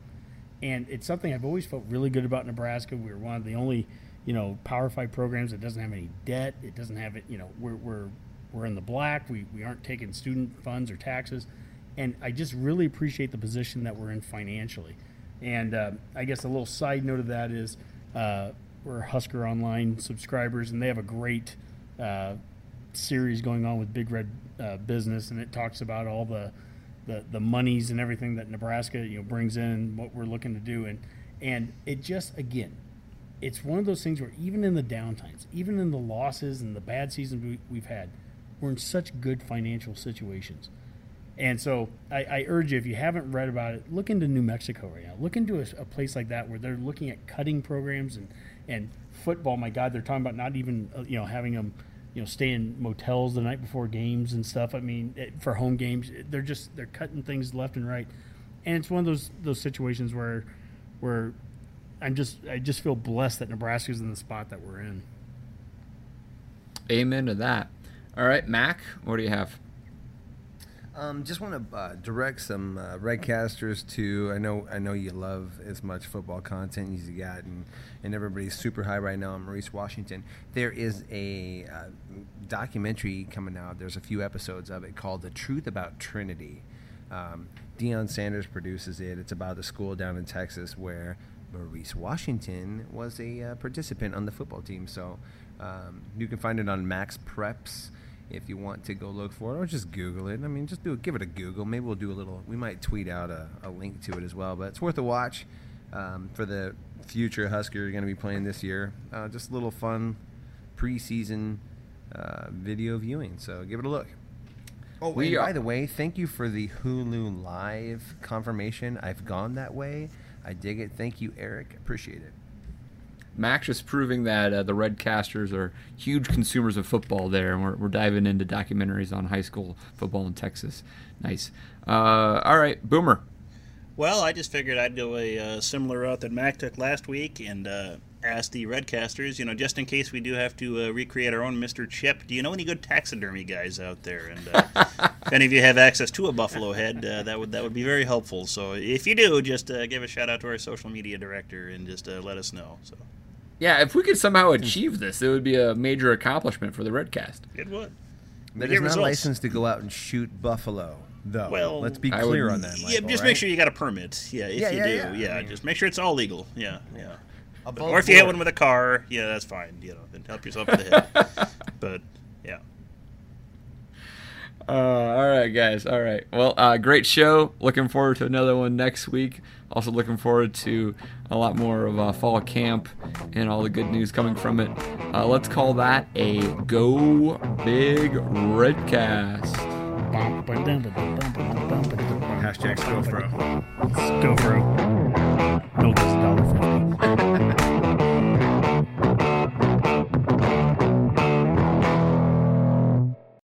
and it's something I've always felt really good about Nebraska. We're one of the only, you know, Power Five programs It doesn't have any debt. It doesn't have it. You know, we're we're we're in the black. We we aren't taking student funds or taxes, and I just really appreciate the position that we're in financially. And uh, I guess a little side note of that is uh, we're Husker Online subscribers, and they have a great uh, series going on with Big Red uh, Business, and it talks about all the, the the monies and everything that Nebraska you know brings in, what we're looking to do, and and it just again, it's one of those things where even in the downtimes, even in the losses and the bad seasons we, we've had, we're in such good financial situations. And so I, I urge you, if you haven't read about it, look into New Mexico right now. Look into a, a place like that where they're looking at cutting programs and, and football. My God, they're talking about not even uh, you know having them you know stay in motels the night before games and stuff. I mean, for home games, they're just they're cutting things left and right. And it's one of those those situations where where I'm just I just feel blessed that Nebraska's in the spot that we're in. Amen to that. All right, Mac, what do you have? Um, just want to uh, direct some uh, Redcasters to. I know, I know you love as much football content as you got, and, and everybody's super high right now on Maurice Washington. There is a uh, documentary coming out. There's a few episodes of it called "The Truth About Trinity." Um, Deion Sanders produces it. It's about a school down in Texas where Maurice Washington was a uh, participant on the football team. So um, you can find it on MaxPreps if you want to go look for it, or just Google it. I mean, just do it, give it a Google. Maybe we'll do a little. We might tweet out a, a link to it as well. But it's worth a watch um, for the future Husker you're going to be playing this year. Uh, just a little fun preseason uh, video viewing. So give it a look. Oh, We by the way, thank you for the Hulu Live confirmation. I've gone that way. I dig it. Thank you, Eric. Appreciate it. Max just proving that uh, the Redcasters are huge consumers of football there, and we're, we're diving into documentaries on high school football in Texas. Nice. Uh, all right, Boomer. Well, I just figured I'd go a uh, similar route that Mac took last week and ask the Redcasters, you know, just in case we do have to uh, recreate our own Mr. Chip, do you know any good taxidermy guys out there? And uh, if any of you have access to a buffalo head, uh, that would that would be very helpful. So if you do, just uh, give a shout out to our social media director and just uh, let us know. So Yeah, if we could somehow achieve this, it would be a major accomplishment for the Redcast. it would. That get not results. licensed to go out and shoot buffalo, though. Well, let's be clear would- on that. yeah, just right? make sure you got a permit. Yeah, if Yeah, you yeah, do, yeah. yeah, I mean- just make sure it's all legal. Yeah, yeah. Above or if you hit one with a car, yeah, that's fine. You know, then help yourself to the head. but yeah. Uh, all right, guys. All right. Well, uh, great show. Looking forward to another one next week. Also looking forward to a lot more of uh, fall camp and all the good news coming from it. Uh, let's call that a Go Big Redcast. Hashtag GoPro. Go, bro.